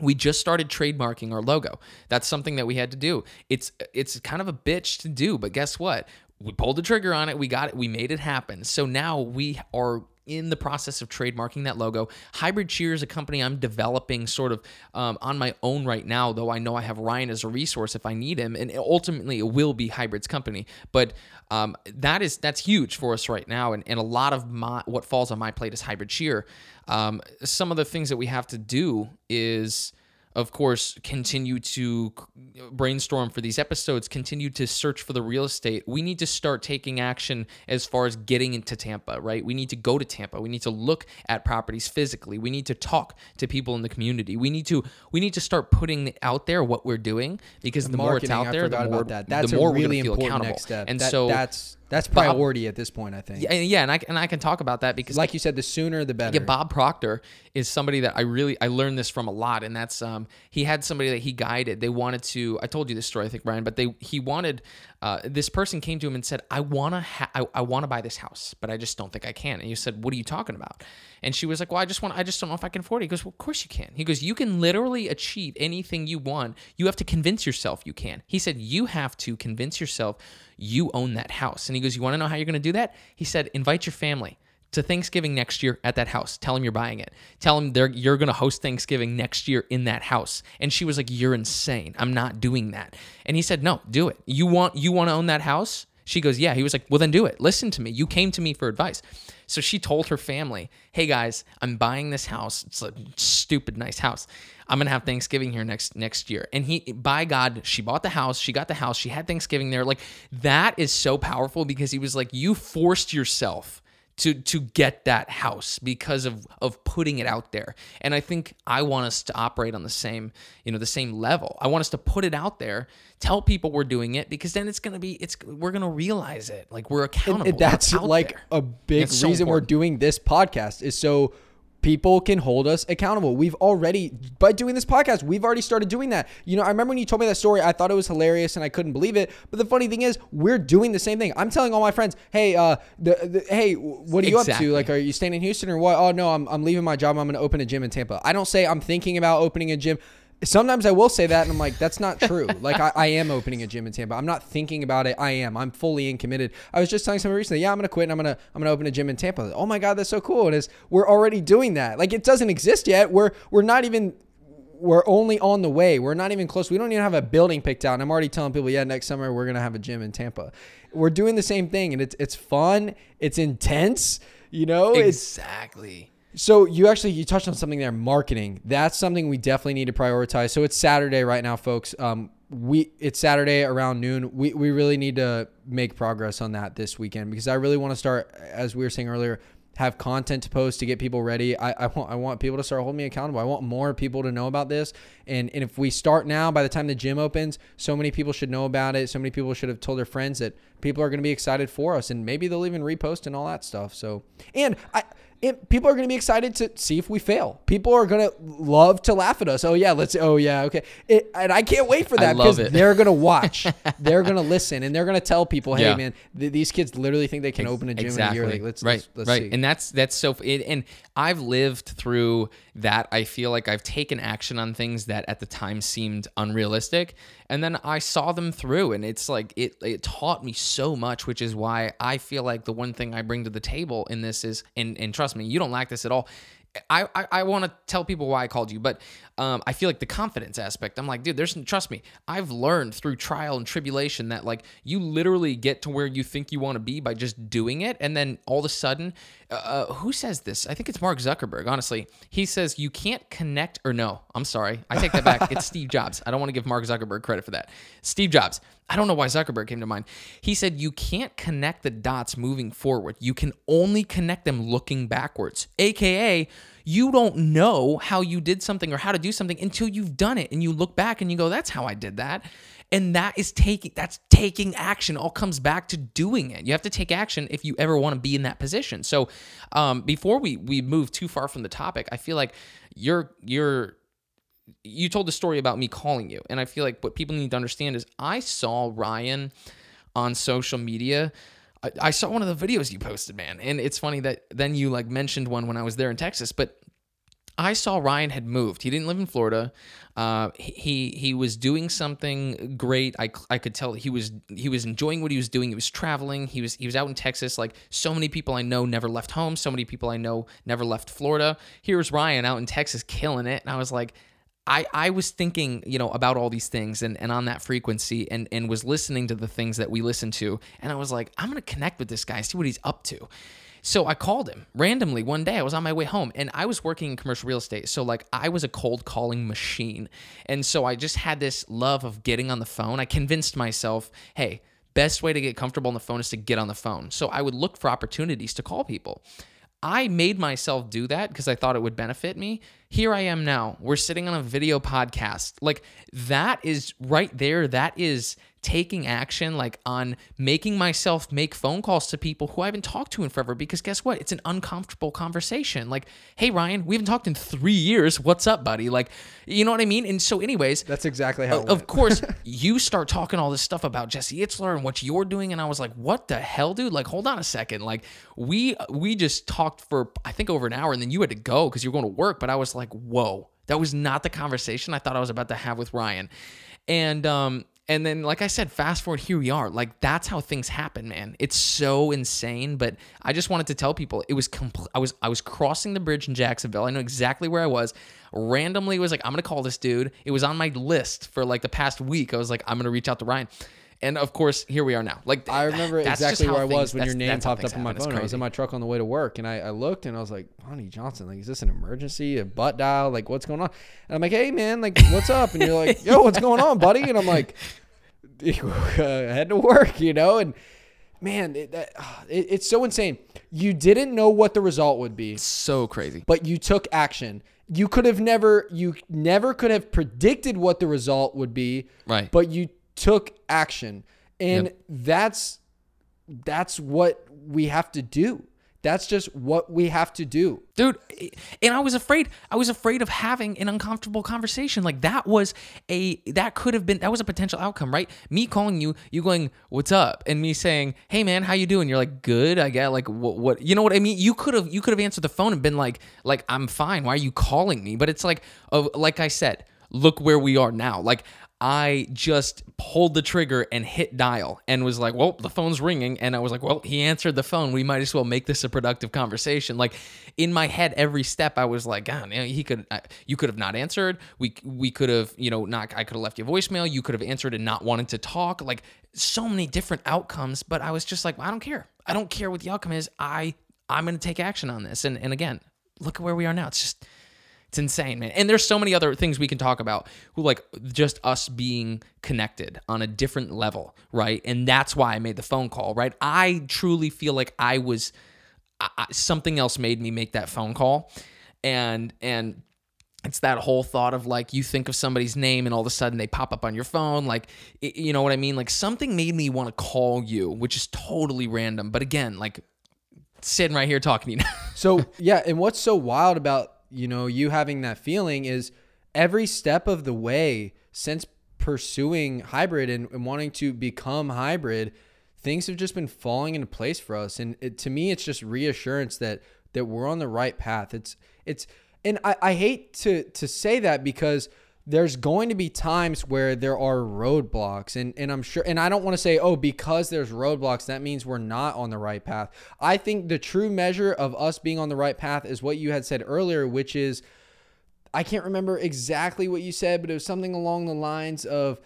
we just started trademarking our logo. That's something that we had to do. It's it's kind of a bitch to do, but guess what? We pulled the trigger on it. We got it. We made it happen. So now we are in the process of trademarking that logo. Hybrid Cheer is a company I'm developing sort of um, on my own right now, though I know I have Ryan as a resource if I need him, and ultimately it will be Hybrid's company. But um, that is that's huge for us right now, and, and a lot of my what falls on my plate is Hybrid Cheer. Um, some of the things that we have to do is of course, continue to brainstorm for these episodes, continue to search for the real estate. We need to start taking action as far as getting into Tampa, right? We need to go to Tampa. We need to look at properties physically. We need to talk to people in the community. We need to we need to start putting out there what we're doing because the, more it's out there, the more about that. That's the more a really we're going to feel important accountable. next step. And That- so that's that's priority at this point. I think. yeah, yeah, and I and I can talk about that because Like you said, the sooner the better. yeah, Bob Proctor is somebody that I really I learned this from a lot, and that's um he had somebody that he guided. They wanted to I told you this story I think Brian, but they he wanted uh, this person came to him and said I wanna ha- I, I want to buy this house, but I just don't think I can. And you said What are you talking about? And she was like, Well, I just want I just don't know if I can afford it. He goes, Well, of course you can. He goes, You can literally achieve anything you want. You have to convince yourself you can. He said you have to convince yourself you own that house. And he goes, You want to know how you're going to do that? He said, Invite your family to Thanksgiving next year at that house. Tell them you're buying it. Tell them you're going to host Thanksgiving next year in that house. And she was like, "You're insane. I'm not doing that." And he said, "No, do it. You want you want to own that house?" She goes, "Yeah." He was like, "Well, then do it. Listen to me. You came to me for advice." So she told her family, "Hey guys, I'm buying this house. It's a stupid nice house. I'm gonna have Thanksgiving here next next year." And he, by God, she bought the house. She got the house. She had Thanksgiving there. Like that is so powerful because he was like, "You forced yourself." To to get that house because of of putting it out there. And I think I want us to operate on the same, you know, the same level. I want us to put it out there, tell people we're doing it because then it's going to be it's we're going to realize it. Like we're accountable. And that's We're like there. a big It's so reason we're doing this podcast is so people can hold us accountable. We've already by doing this podcast, we've already started doing that. You know, I remember when you told me that story, I thought it was hilarious and I couldn't believe it. But the funny thing is, we're doing the same thing. I'm telling all my friends, "Hey, uh the, the hey, what are you up to? Like are you staying in Houston or what? Oh no, I'm I'm leaving my job. I'm going to open a gym in Tampa." I don't say I'm thinking about opening a gym. Sometimes I will say that, and I'm like, that's not true. like, I, I am opening a gym in Tampa. I'm not thinking about it. I am. I'm fully in committed. I was just telling someone recently, yeah, I'm gonna quit and I'm gonna I'm gonna open a gym in Tampa. Oh my god, that's so cool. And it's we're already doing that. Like, it doesn't exist yet. We're we're not even we're only on the way. We're not even close. We don't even have a building picked out. And I'm already telling people, yeah, next summer we're gonna have a gym in Tampa. We're doing the same thing, and it's it's fun. It's intense. You know, exactly. So you actually you touched on something there, marketing. That's something we definitely need to prioritize. So it's Saturday right now, folks. Um, we it's Saturday around noon. We we really need to make progress on that this weekend because I really want to start, as we were saying earlier, have content to post to get people ready. I, I want I want people to start holding me accountable. I want more people to know about this. And and if we start now, by the time the gym opens, so many people should know about it. So many people should have told their friends that people are going to be excited for us, and maybe they'll even repost and all that stuff. So and I it, people are going to be excited to see if we fail. People are going to love to laugh at us. Oh yeah, let's. Oh yeah, okay. It, and I can't wait for that because they're going to watch, they're going to listen, and they're going to tell people, "Hey Yeah. man, th- these kids literally think they can open a gym in a year. Like, let's right, let's, let's right, see." and that's that's so. It, and I've lived through that. I feel like I've taken action on things that at the time seemed unrealistic, and then I saw them through, and it's like it it taught me so much, which is why I feel like the one thing I bring to the table in this is, and and trust me, you don't lack this at all. I, I, I want to tell people why I called you, but um, I feel like the confidence aspect. I'm like, dude, there's trust me. I've learned through trial and tribulation that like you literally get to where you think you want to be by just doing it, and then all of a sudden, uh, who says this? I think it's Mark Zuckerberg. Honestly, he says you can't connect. Or no, I'm sorry, I take that back. it's Steve Jobs. I don't want to give Mark Zuckerberg credit for that. Steve Jobs. I don't know why Zuckerberg came to mind. He said you can't connect the dots moving forward. You can only connect them looking backwards. AKA, you don't know how you did something or how to do something until you've done it and you look back and you go, that's how I did that. And that is taking that's taking action. All comes back to doing it. You have to take action if you ever want to be in that position. So um, before we we move too far from the topic, I feel like you're you're you told the story about me calling you and i feel like what people need to understand is i saw ryan on social media I, I saw one of the videos you posted man and it's funny that then you like mentioned one when i was there in texas but I saw Ryan had moved. He didn't live in Florida. Uh, he he was doing something great. I, I could tell he was he was enjoying what he was doing. He was traveling. He was he was out in Texas. Like so many people I know never left home. So many people I know never left Florida. Here's Ryan out in Texas killing it. And I was like, I, I was thinking, you know, about all these things and, and on that frequency and, and was listening to the things that we listen to. And I was like, I'm going to connect with this guy, see what he's up to. So I called him randomly one day. I was on my way home and I was working in commercial real estate. So, like, I was a cold calling machine. And so I just had this love of getting on the phone. I convinced myself, hey, best way to get comfortable on the phone is to get on the phone. So I would look for opportunities to call people. I made myself do that because I thought it would benefit me. Here I am now. We're sitting on a video podcast. Like that is right there. That is taking action, like on making myself make phone calls to people who I haven't talked to in forever. Because guess what? It's an uncomfortable conversation. Like, hey, Ryan, we haven't talked in three years. What's up, buddy? Like, you know what I mean? And so, anyways, That's exactly how. it of course, you start talking all this stuff about Jesse Itzler and what you're doing, and I was like, "What the hell, dude? Like, hold on a second. Like, we we just talked for I think over an hour, and then you had to go because you were going to work. But I was like, "Whoa, that was not the conversation I thought I was about to have with Ryan." And um, and then like I said, fast forward, here we are. Like that's how things happen, man. It's so insane. But I just wanted to tell people it was compl- I was I was crossing the bridge in Jacksonville. I know exactly where I was. Randomly was like, I'm gonna call this dude. It was on my list for like the past week. I was like, I'm gonna reach out to Ryan. And of course, here we are now. Like I remember exactly where I was when your name popped up things on my phone. I was in my truck on the way to work, and I, I looked and I was like, Bonnie Johnson, like, is this an emergency? A butt dial? Like, what's going on? And I'm like, hey man, like, what's up? And you're like, yo, what's going on, buddy? And I'm like, head to work, you know? And man, it, that, it, it's so insane. You didn't know what the result would be, so crazy. but you took action. You could have never, you never could have predicted what the result would be, Right. but you took action and that's that's what we have to do that's just what we have to do. Dude and i was afraid i was afraid of having an uncomfortable conversation. Like that was a that could have been that was a potential outcome right? Me calling you you going what's up? and me saying hey man how you doing? You're like good i get like what, what you know what i mean? You could have you could have answered the phone and been like like i'm fine. Why are you calling me? But it's like oh, like i said look where we are now. Like I just pulled the trigger and hit dial and was like, well, the phone's ringing. And I was like, well, he answered the phone. We might as well make this a productive conversation. Like in my head, every step I was like, God, he could, uh, you could have not answered. We, we could have, you know, not, I could have left you a voicemail. You could have answered and not wanted to talk. Like so many different outcomes. But I was just like, I don't care. I don't care what the outcome is. I, I'm going to take action on this. And, and again, look at where we are now. It's just, it's insane, man. And there's so many other things we can talk about who like just us being connected on a different level, right? And that's why I made the phone call, right? I truly feel like I was I, something else made me make that phone call. And and it's that whole thought of like you think of somebody's name and all of a sudden they pop up on your phone like you know what i mean like something made me want to call you which is totally random but again like sitting right here talking to you. so yeah, and what's so wild about you know you having that feeling is every step of the way since pursuing hybrid and, and wanting to become hybrid, things have just been falling into place for us. And it, to me, it's just reassurance that that we're on the right path. It's it's and I, I hate to to say that because there's going to be times where there are roadblocks and, and i'm sure and i don't want to say oh because there's roadblocks that means we're not on the right path i think the true measure of us being on the right path is what you had said earlier which is i can't remember exactly what you said but it was something along the lines of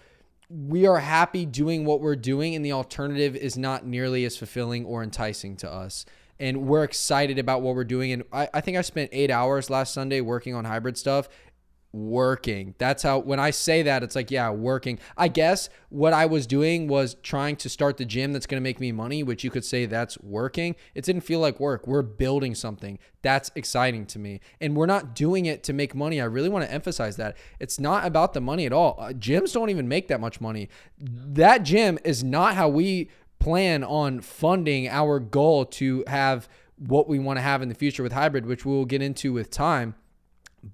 we are happy doing what we're doing and the alternative is not nearly as fulfilling or enticing to us and we're excited about what we're doing. And I, I think I spent eight hours last Sunday working on hybrid stuff, working. That's how, when I say that, it's like, yeah, working. I guess what I was doing was trying to start the gym that's going to make me money, which you could say that's working. It didn't feel like work. We're building something. That's exciting to me. And we're not doing it to make money. I really want to emphasize that. It's not about the money at all. Uh, gyms don't even make that much money. That gym is not how we plan on funding our goal to have what we want to have in the future with hybrid, which we'll get into with time.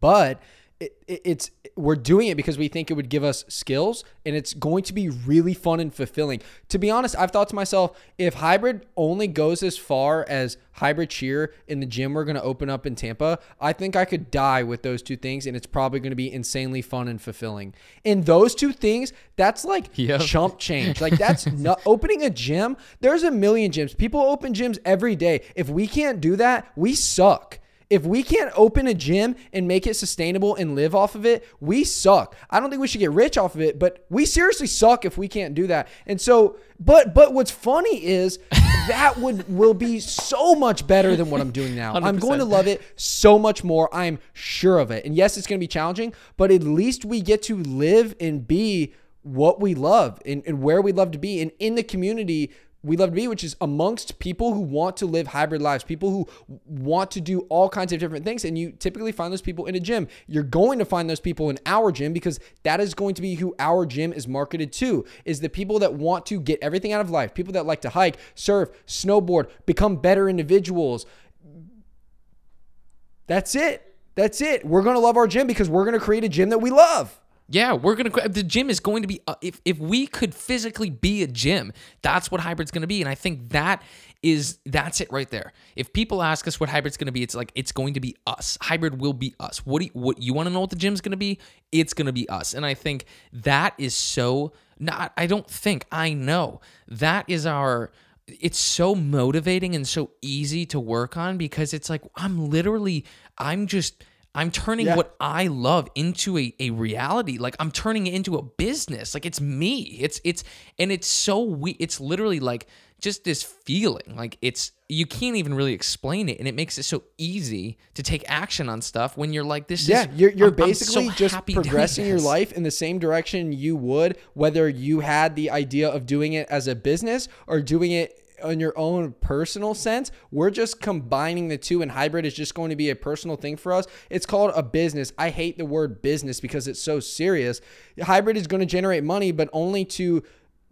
But it, it, it's we're doing it because we think it would give us skills and it's going to be really fun and fulfilling. To be honest, I've thought to myself, if hybrid only goes as far as hybrid cheer in the gym we're going to open up in Tampa, I think I could die with those two things and it's probably going to be insanely fun and fulfilling. In those two things, that's like yep. chump change. Like that's not opening a gym. There's a million gyms. People open gyms every day. If we can't do that, we suck. If we can't open a gym and make it sustainable and live off of it, we suck. I don't think we should get rich off of it, but we seriously suck if we can't do that. And so, but but what's funny is that would will be so much better than what I'm doing now. i am going to love it so much more. I'm sure of it. And yes, it's going to be challenging, but at least we get to live and be what we love and, and where we love to be and in the community we love to be, which is amongst people who want to live hybrid lives, people who want to do all kinds of different things. And you typically find those people in a gym. You're going to find those people in our gym because that is going to be who our gym is marketed to, is the people that want to get everything out of life, people that like to hike, surf, snowboard, become better individuals. That's it. That's it. We're going to love our gym because we're going to create a gym that we love. Yeah, we're gonna. The gym is going to be. Uh, if if we could physically be a gym, that's what hybrid's gonna be, and I think that is that's it right there. If people ask us what hybrid's gonna be, it's like it's going to be us. Hybrid will be us. What do you, what you want to know what the gym's gonna be? It's gonna be us, and I think that is so. Not. I don't think. I know that is our it's so motivating and so easy to work on because it's like I'm literally I'm just I'm turning yeah. what I love into a, a reality. Like I'm turning it into a business. Like it's me. It's it's and it's so we it's literally like just this feeling. Like it's you can't even really explain it and it makes it so easy to take action on stuff when you're like this yeah, is you're, you're I'm, basically I'm so just progressing your life in the same direction you would whether you had the idea of doing it as a business or doing it in your own personal sense. We're just combining the two, and hybrid is just going to be a personal thing for us. It's called a business. I hate the word business because it's so serious. Hybrid is going to generate money, but only to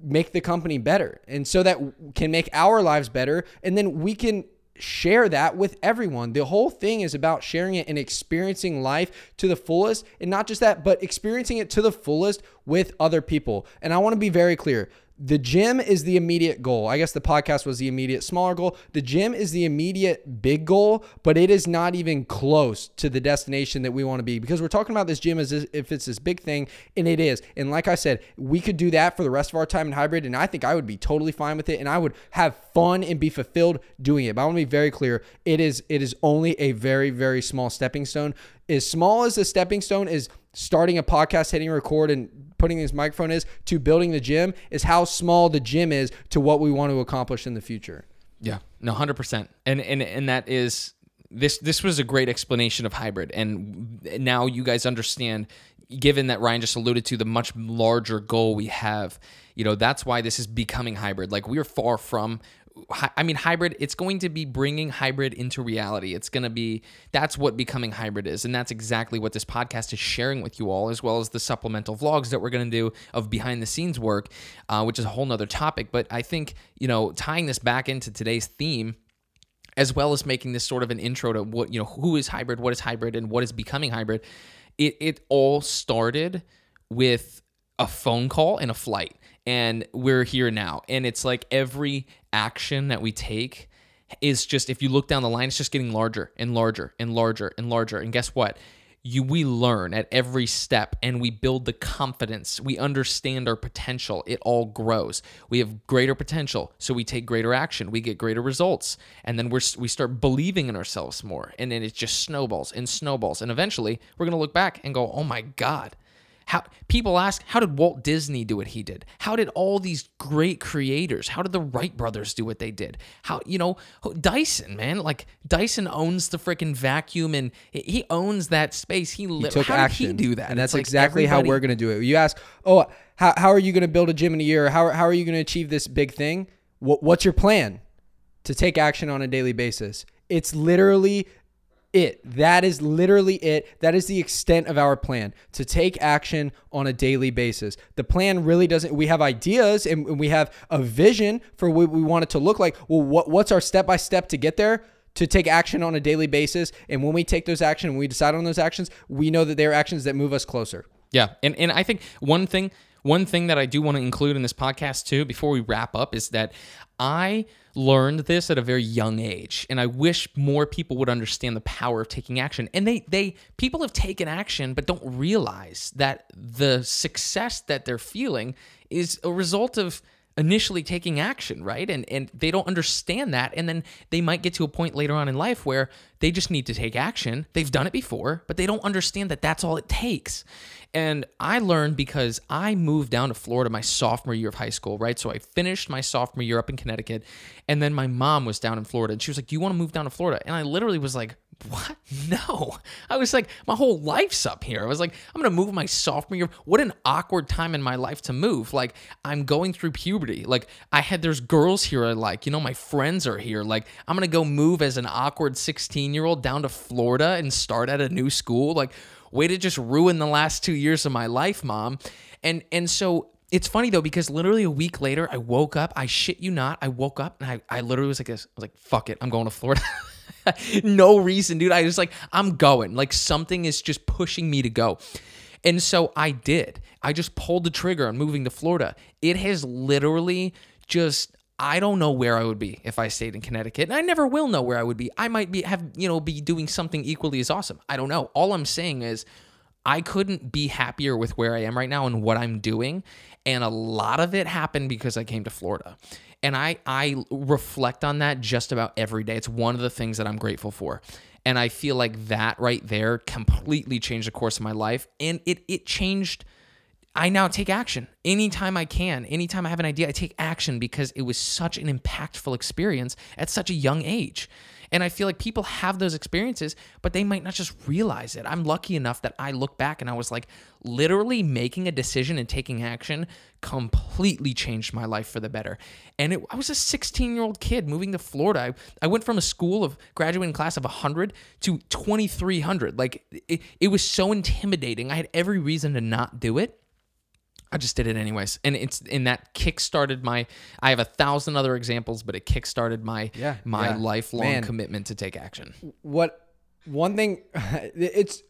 make the company better. And so that can make our lives better. And then we can share that with everyone. The whole thing is about sharing it and experiencing life to the fullest. And not just that, but experiencing it to the fullest with other people. And I want to be very clear the gym is the immediate goal. I guess the podcast was the immediate smaller goal. The gym is the immediate big goal, but it is not even close to the destination that we want to be because we're talking about this gym as if it's this big thing, and it is. And like I said, we could do that for the rest of our time in hybrid, and I think I would be totally fine with it, and I would have fun and be fulfilled doing it. But I want to be very clear: it is it is only a very very small stepping stone. As small as the stepping stone is starting a podcast, hitting record, and putting this microphone is to building the gym is how small the gym is to what we want to accomplish in the future. Yeah, no, hundred percent, and and and that is this. This was a great explanation of hybrid, and now you guys understand. Given that Ryan just alluded to the much larger goal we have, you know that's why this is becoming hybrid. Like we are far from I mean, hybrid, it's going to be bringing hybrid into reality. It's going to be, that's what becoming hybrid is. And that's exactly what this podcast is sharing with you all, as well as the supplemental vlogs that we're going to do of behind the scenes work, uh, which is a whole nother topic. But I think, you know, tying this back into today's theme, as well as making this sort of an intro to what you know who is hybrid, what is hybrid, and what is becoming hybrid. It it all started with a phone call and a flight, and we're here now. And it's like every action that we take is just if you look down the line, it's just getting larger and larger and larger and larger. And guess what? you we learn at every step and we build the confidence. We understand our potential. It all grows. We have greater potential so we take greater action. We get greater results. And then we're, we start believing in ourselves more. And then it just snowballs and snowballs. And eventually we're going to look back and go oh my god how people ask, how did Walt Disney do what he did? How did all these great creators? How did the Wright brothers do what they did? How you know Dyson, man? Like Dyson owns the freaking vacuum and he owns that space. He, li- took how action. did he do that? And that's like exactly how we're going to do it. You ask, oh, how, how are you going to build a gym in a year? How, how are you going to achieve this big thing? What, what's your plan to take action on a daily basis? It's literally it. That is literally it. That is the extent of our plan to take action on a daily basis. The plan really doesn't, we have ideas and we have a vision for what we want it to look like. Well, what, what's our step by step to get there? To take action on a daily basis. And when we take those actions, when we decide on those actions, we know that they are actions that move us closer. Yeah, and and I think one thing one thing that I do want to include in this podcast too before we wrap up is that I learned this at a very young age and I wish more people would understand the power of taking action. And they they people have taken action but don't realize that the success that they're feeling is a result of initially taking action, right? And and they don't understand that and then they might get to a point later on in life where they just need to take action. They've done it before, but they don't understand that that's all it takes. And I learned because I moved down to Florida my sophomore year of high school, right? So I finished my sophomore year up in Connecticut and then my mom was down in Florida and she was like, "Do you want to move down to Florida?" And I literally was like, what? No. I was like, my whole life's up here. I was like, I'm going to move my sophomore year. What an awkward time in my life to move. Like, I'm going through puberty. Like, I had, there's girls here I like, you know, my friends are here. Like, I'm going to go move as an awkward 16 year old down to Florida and start at a new school. Like, way to just ruin the last two years of my life, mom. And, and so, it's funny though because literally a week later I woke up. I shit you not. I woke up and I, I literally was like this. I was like, "Fuck it, I'm going to Florida." no reason, dude. I was like, I'm going. Like something is just pushing me to go. And so I did. I just pulled the trigger on moving to Florida. It has literally just I don't know where I would be if I stayed in Connecticut. And I never will know where I would be. I might be have, you know, be doing something equally as awesome. I don't know. All I'm saying is I couldn't be happier with where I am right now and what I'm doing. And a lot of it happened because I came to Florida. And I I reflect on that just about every day. It's one of the things that I'm grateful for. And I feel like that right there completely changed the course of my life. And it it changed I now take action anytime I can. Anytime I have an idea, I take action because it was such an impactful experience at such a young age. And I feel like people have those experiences, but they might not just realize it. I'm lucky enough that I look back and I was like, literally making a decision and taking action completely changed my life for the better. And it, I was a 16 year old kid moving to Florida. I, I went from a school of graduating class of 100 to 2,300. Like it, it was so intimidating. I had every reason to not do it. I just did it anyways, and it's and that kickstarted my. I have a thousand other examples, but it kickstarted my Yeah, my yeah. lifelong Man. commitment to take action. what one thing it's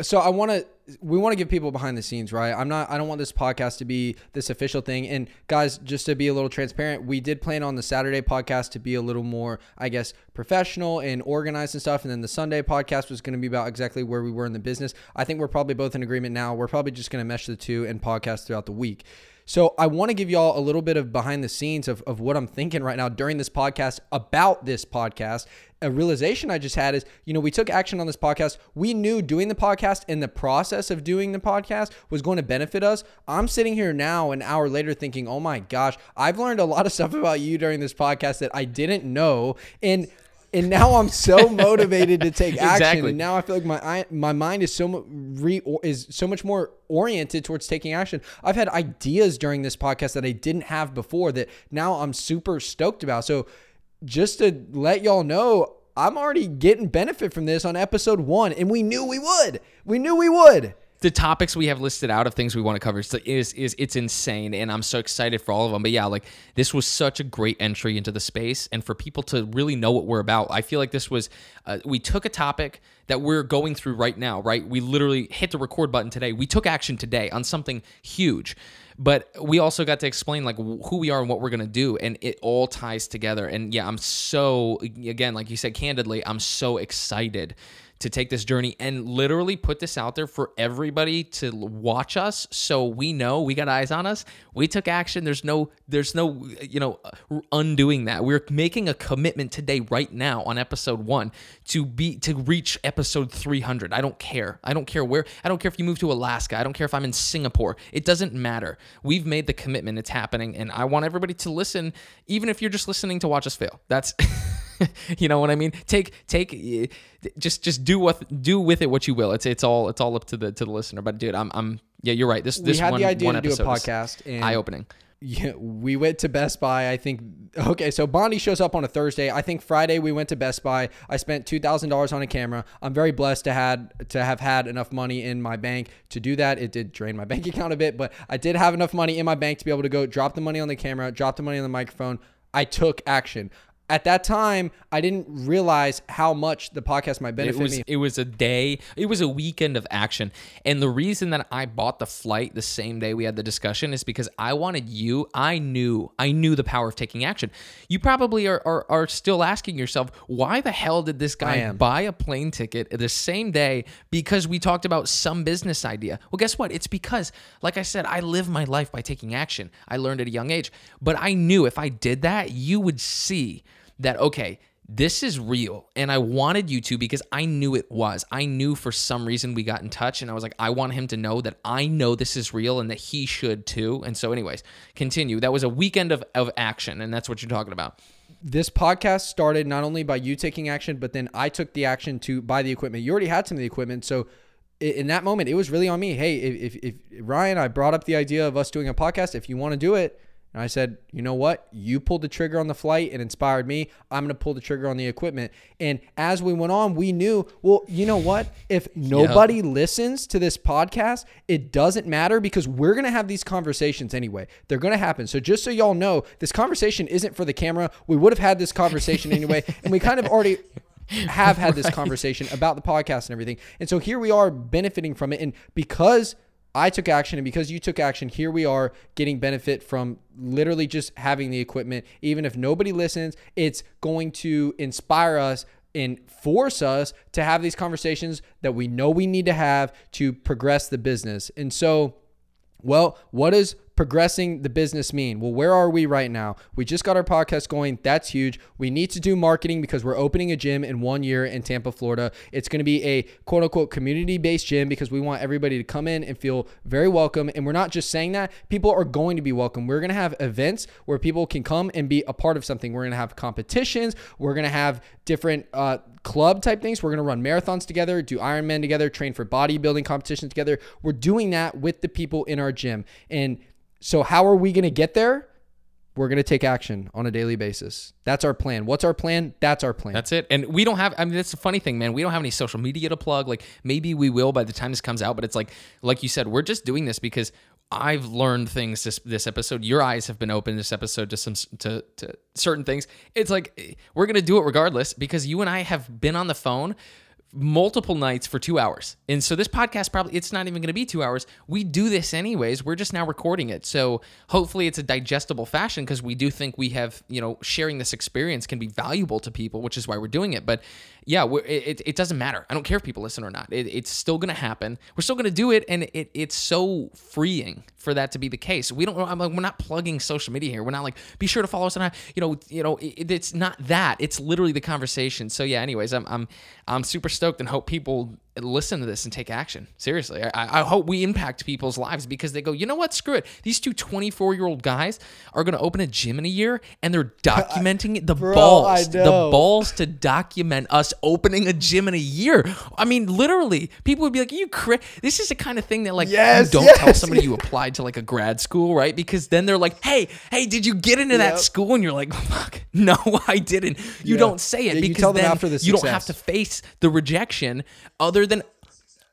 so I want to we want to give people behind the scenes, right? I'm not I don't want this podcast to be this official thing. And guys, just to be a little transparent, we did plan on the Saturday podcast to be a little more, I guess, professional and organized and stuff, and then the Sunday podcast was going to be about exactly where we were in the business. I think we're probably both in agreement now. We're probably just going to mesh the two and podcast throughout the week. So I want to give y'all a little bit of behind the scenes of, of what I'm thinking right now during this podcast about this podcast. A realization I just had is, you know, we took action on this podcast. We knew doing the podcast and the process of doing the podcast was going to benefit us. I'm sitting here now an hour later thinking, oh my gosh, I've learned a lot of stuff about you during this podcast that I didn't know. And and now I'm so motivated to take action. Exactly. And now I feel like my my mind is so re or- is so much more oriented towards taking action. I've had ideas during this podcast that I didn't have before that now I'm super stoked about. So just to let y'all know, I'm already getting benefit from this on episode one, and we knew we would. We knew we would. The topics we have listed out of things we want to cover is, is it's insane, and I'm so excited for all of them. But yeah, like this was such a great entry into the space, and for people to really know what we're about, I feel like this was uh, we took a topic that we're going through right now. Right, we literally hit the record button today. We took action today on something huge but we also got to explain like who we are and what we're going to do and it all ties together and yeah i'm so again like you said candidly i'm so excited to take this journey and literally put this out there for everybody to watch us so we know we got eyes on us. We took action. There's no there's no you know uh, undoing that. We're making a commitment today right now on episode 1 to be to reach episode 300 i don't care. I don't care where i don't care if you move to alaska. I don't care if i'm in singapore. It doesn't matter. We've made the commitment. It's happening. And i want everybody to listen even if you're just listening to watch us fail. That's you know what I mean? Take take eh, just just do what do with it what you will. It's it's all it's all up to the to the listener. But dude, I'm I'm yeah, you're right. This this we had one, the idea one to do a episode podcast eye opening. yeah, we went to Best Buy. I think okay, so Bondi shows up on a Thursday. I think Friday we went to Best Buy. I spent two thousand dollars on a camera. I'm very blessed to had to have had enough money in my bank to do that. It did drain my bank account a bit, but I did have enough money in my bank to be able to go drop the money on the camera, drop the money on the microphone. I took action at that time, I didn't realize how much the podcast might benefit it was, me. It was a day, it was a weekend of action. And the reason that I bought the flight the same day we had the discussion is because I wanted you, I knew, I knew the power of taking action. You probably are, are, are still asking yourself, why the hell did this guy buy a plane ticket the same day because we talked about some business idea? Well, guess what? It's because, like I said, I live my life by taking action. I learned at a young age. But I knew if I did that, you would see that, okay, this is real. And I wanted you to because I knew it was. I knew for some reason we got in touch and I was like, I want him to know that I know this is real and that he should too. And so, anyways, continue. That was a weekend of, of action, and that's what you're talking about. This podcast started not only by you taking action, but then I took the action to buy the equipment. You already had some of the equipment. So, in that moment, it was really on me. Hey, if, if, if Ryan, I brought up the idea of us doing a podcast. If you want to do it, and I said, you know what? You pulled the trigger on the flight and inspired me. I'm going to pull the trigger on the equipment. And as we went on, we knew, well, you know what? If nobody listens to this podcast, it doesn't matter because we're going to have these conversations anyway. They're going to happen. So just so y'all know, this conversation isn't for the camera. We would have had this conversation anyway. and we kind of already have had this conversation about the podcast and everything. And so here we are benefiting from it. And because I took action, and because you took action, here we are getting benefit from literally just having the equipment. Even if nobody listens, it's going to inspire us and force us to have these conversations that we know we need to have to progress the business. And so, well, what is progressing the business mean? Well, where are we right now? We just got our podcast going. That's huge. We need to do marketing because we're opening a gym in one year in Tampa, Florida. It's going to be a quote unquote community based gym because we want everybody to come in and feel very welcome. And we're not just saying that, people are going to be welcome. We're going to have events where people can come and be a part of something. We're going to have competitions. We're going to have different, uh, club type things. We're going to run marathons together, do Ironman together, train for bodybuilding competitions together. We're doing that with the people in our gym. And so, how are we going to get there? We're going to take action on a daily basis. That's our plan. What's our plan? That's our plan. That's it. And we don't have, I mean, that's the funny thing, man. We don't have any social media to plug. Like, maybe we will by the time this comes out, but it's like, like you said, we're just doing this because I've learned things this this episode. Your eyes have been open this episode to some to, to certain things. It's like eh, we're gonna do it regardless because you and I have been on the phone multiple nights for two hours. And so this podcast probably it's not even going to be two hours. We do this anyways. We're just now recording it. So hopefully it's a digestible fashion because we do think we have, you know, sharing this experience can be valuable to people, which is why we're doing it. But yeah, it, it doesn't matter. I don't care if people listen or not. It, it's still going to happen. We're still going to do it. And it, it's so freeing for that to be the case. We don't, I'm like, we're not plugging social media here. We're not like, be sure to follow us on, you know, you know, it, it's not that. It's literally the conversation. So yeah, anyways, I'm, I'm, I'm super stoked and hope people listen to this and take action. Seriously, I, I, hope we impact people's lives because they go, you know what? Screw it. These two 24 year old guys are going to open a gym in a year and they're documenting it. The Bro, balls, the balls to document us opening a gym in a year. I mean, literally, people would be like, you cra-? This is the kind of thing that like yes, you don't yes, tell somebody yes. you applied to like a grad school, right? Because then they're like, hey, hey, did you get into yep. that school? And you're like, fuck, no, I didn't. You don't say it yeah, because then you don't have to face the rejection other than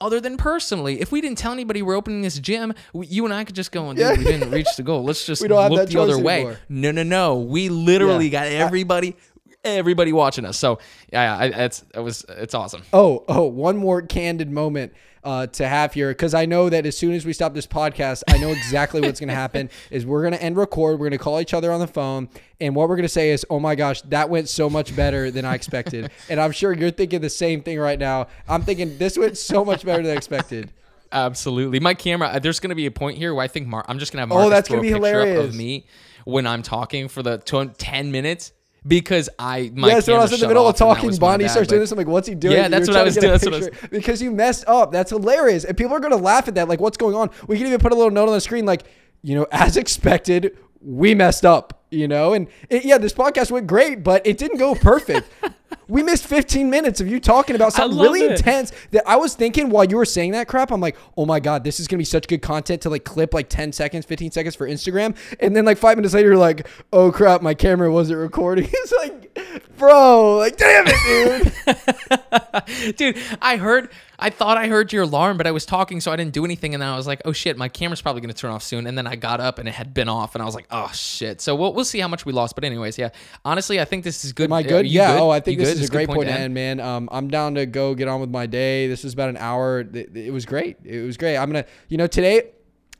other than personally. If we didn't tell anybody we're opening this gym, we, you and I could just go, dude, we didn't reach the goal. Let's just look the other choice way. anymore. No, no, no. We literally Yeah. got everybody, everybody watching us. So yeah, I, it's it was it's awesome. Oh, oh, one more candid moment uh, to have here because I know that as soon as we stop this podcast, I know exactly what's going to happen. Is we're going to end record. We're going to call each other on the phone, and what we're going to say is, "Oh my gosh, that went so much better than I expected." and I'm sure you're thinking the same thing right now. I'm thinking this went so much better than expected. Absolutely. My camera, uh, there's going to be a point here where I think Mar- I'm just going to have Oh, that's throw gonna be hilarious. of me when I'm talking for the tw- 10 minutes because I my yeah, so when I was in the middle of off and that talking, Bonnie bad, starts doing this. I'm like, "What's he doing?" Yeah, that's what was to get a doing, that's what I was- picture. because you messed up. That's hilarious, and people are going to laugh at that. Like, what's going on? We can even put a little note on the screen, like, you know, as expected, we messed up. You know, and it, yeah, this podcast went great, but it didn't go perfect. we missed 15 minutes of you talking about something really it. intense that I was thinking while you were saying that crap. I'm like, oh my god, this is gonna be such good content to like clip like 10 seconds, 15 seconds for Instagram, and then like five minutes later, you're like, oh crap, my camera wasn't recording. it's like, bro, like, damn it, dude. Dude, I heard, I thought I heard your alarm, but I was talking, so I didn't do anything. And then I was like, oh shit, my camera's probably going to turn off soon. And then I got up and it had been off, and I was like, oh shit. So we'll, we'll see how much we lost. But, anyways, yeah. Honestly, I think this is good. Am I uh, good? Yeah. good? Oh, I think this good? is a great point to end, man. Um, I'm down to go get on with my day. This is about an hour. It, it was great. It was great. I'm gonna, you know, today.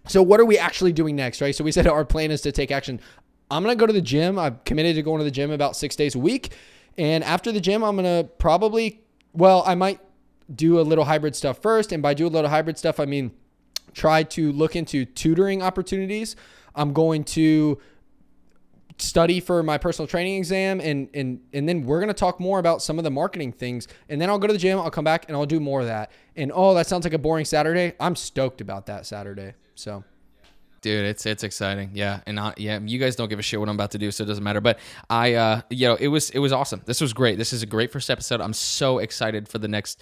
So what are we actually doing next, right? So we said our plan is to take action. I'm gonna go to the gym. I'm committed to going to the gym about six days a week, and after the gym, I'm gonna probably, well, I might do a little hybrid stuff first, and by do a little hybrid stuff, I mean try to look into tutoring opportunities. I'm going to study for my personal training exam and and and then we're going to talk more about some of the marketing things and then I'll go to the gym, I'll come back and I'll do more of that. And oh, that sounds like a boring Saturday. I'm stoked about that Saturday. So, Dude, it's it's exciting. Yeah, and not, yeah, you guys don't give a shit what I'm about to do, so it doesn't matter. But I, uh, you know, it was it was awesome. This was great. This is a great first episode. I'm so excited for the next.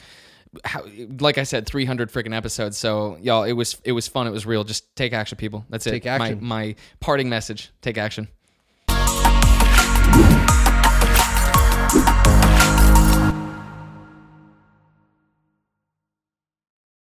How, like I said, 300 freaking episodes. So y'all, it was it was fun. It was real. Just take action, people. That's it. Take action. My my parting message: take action.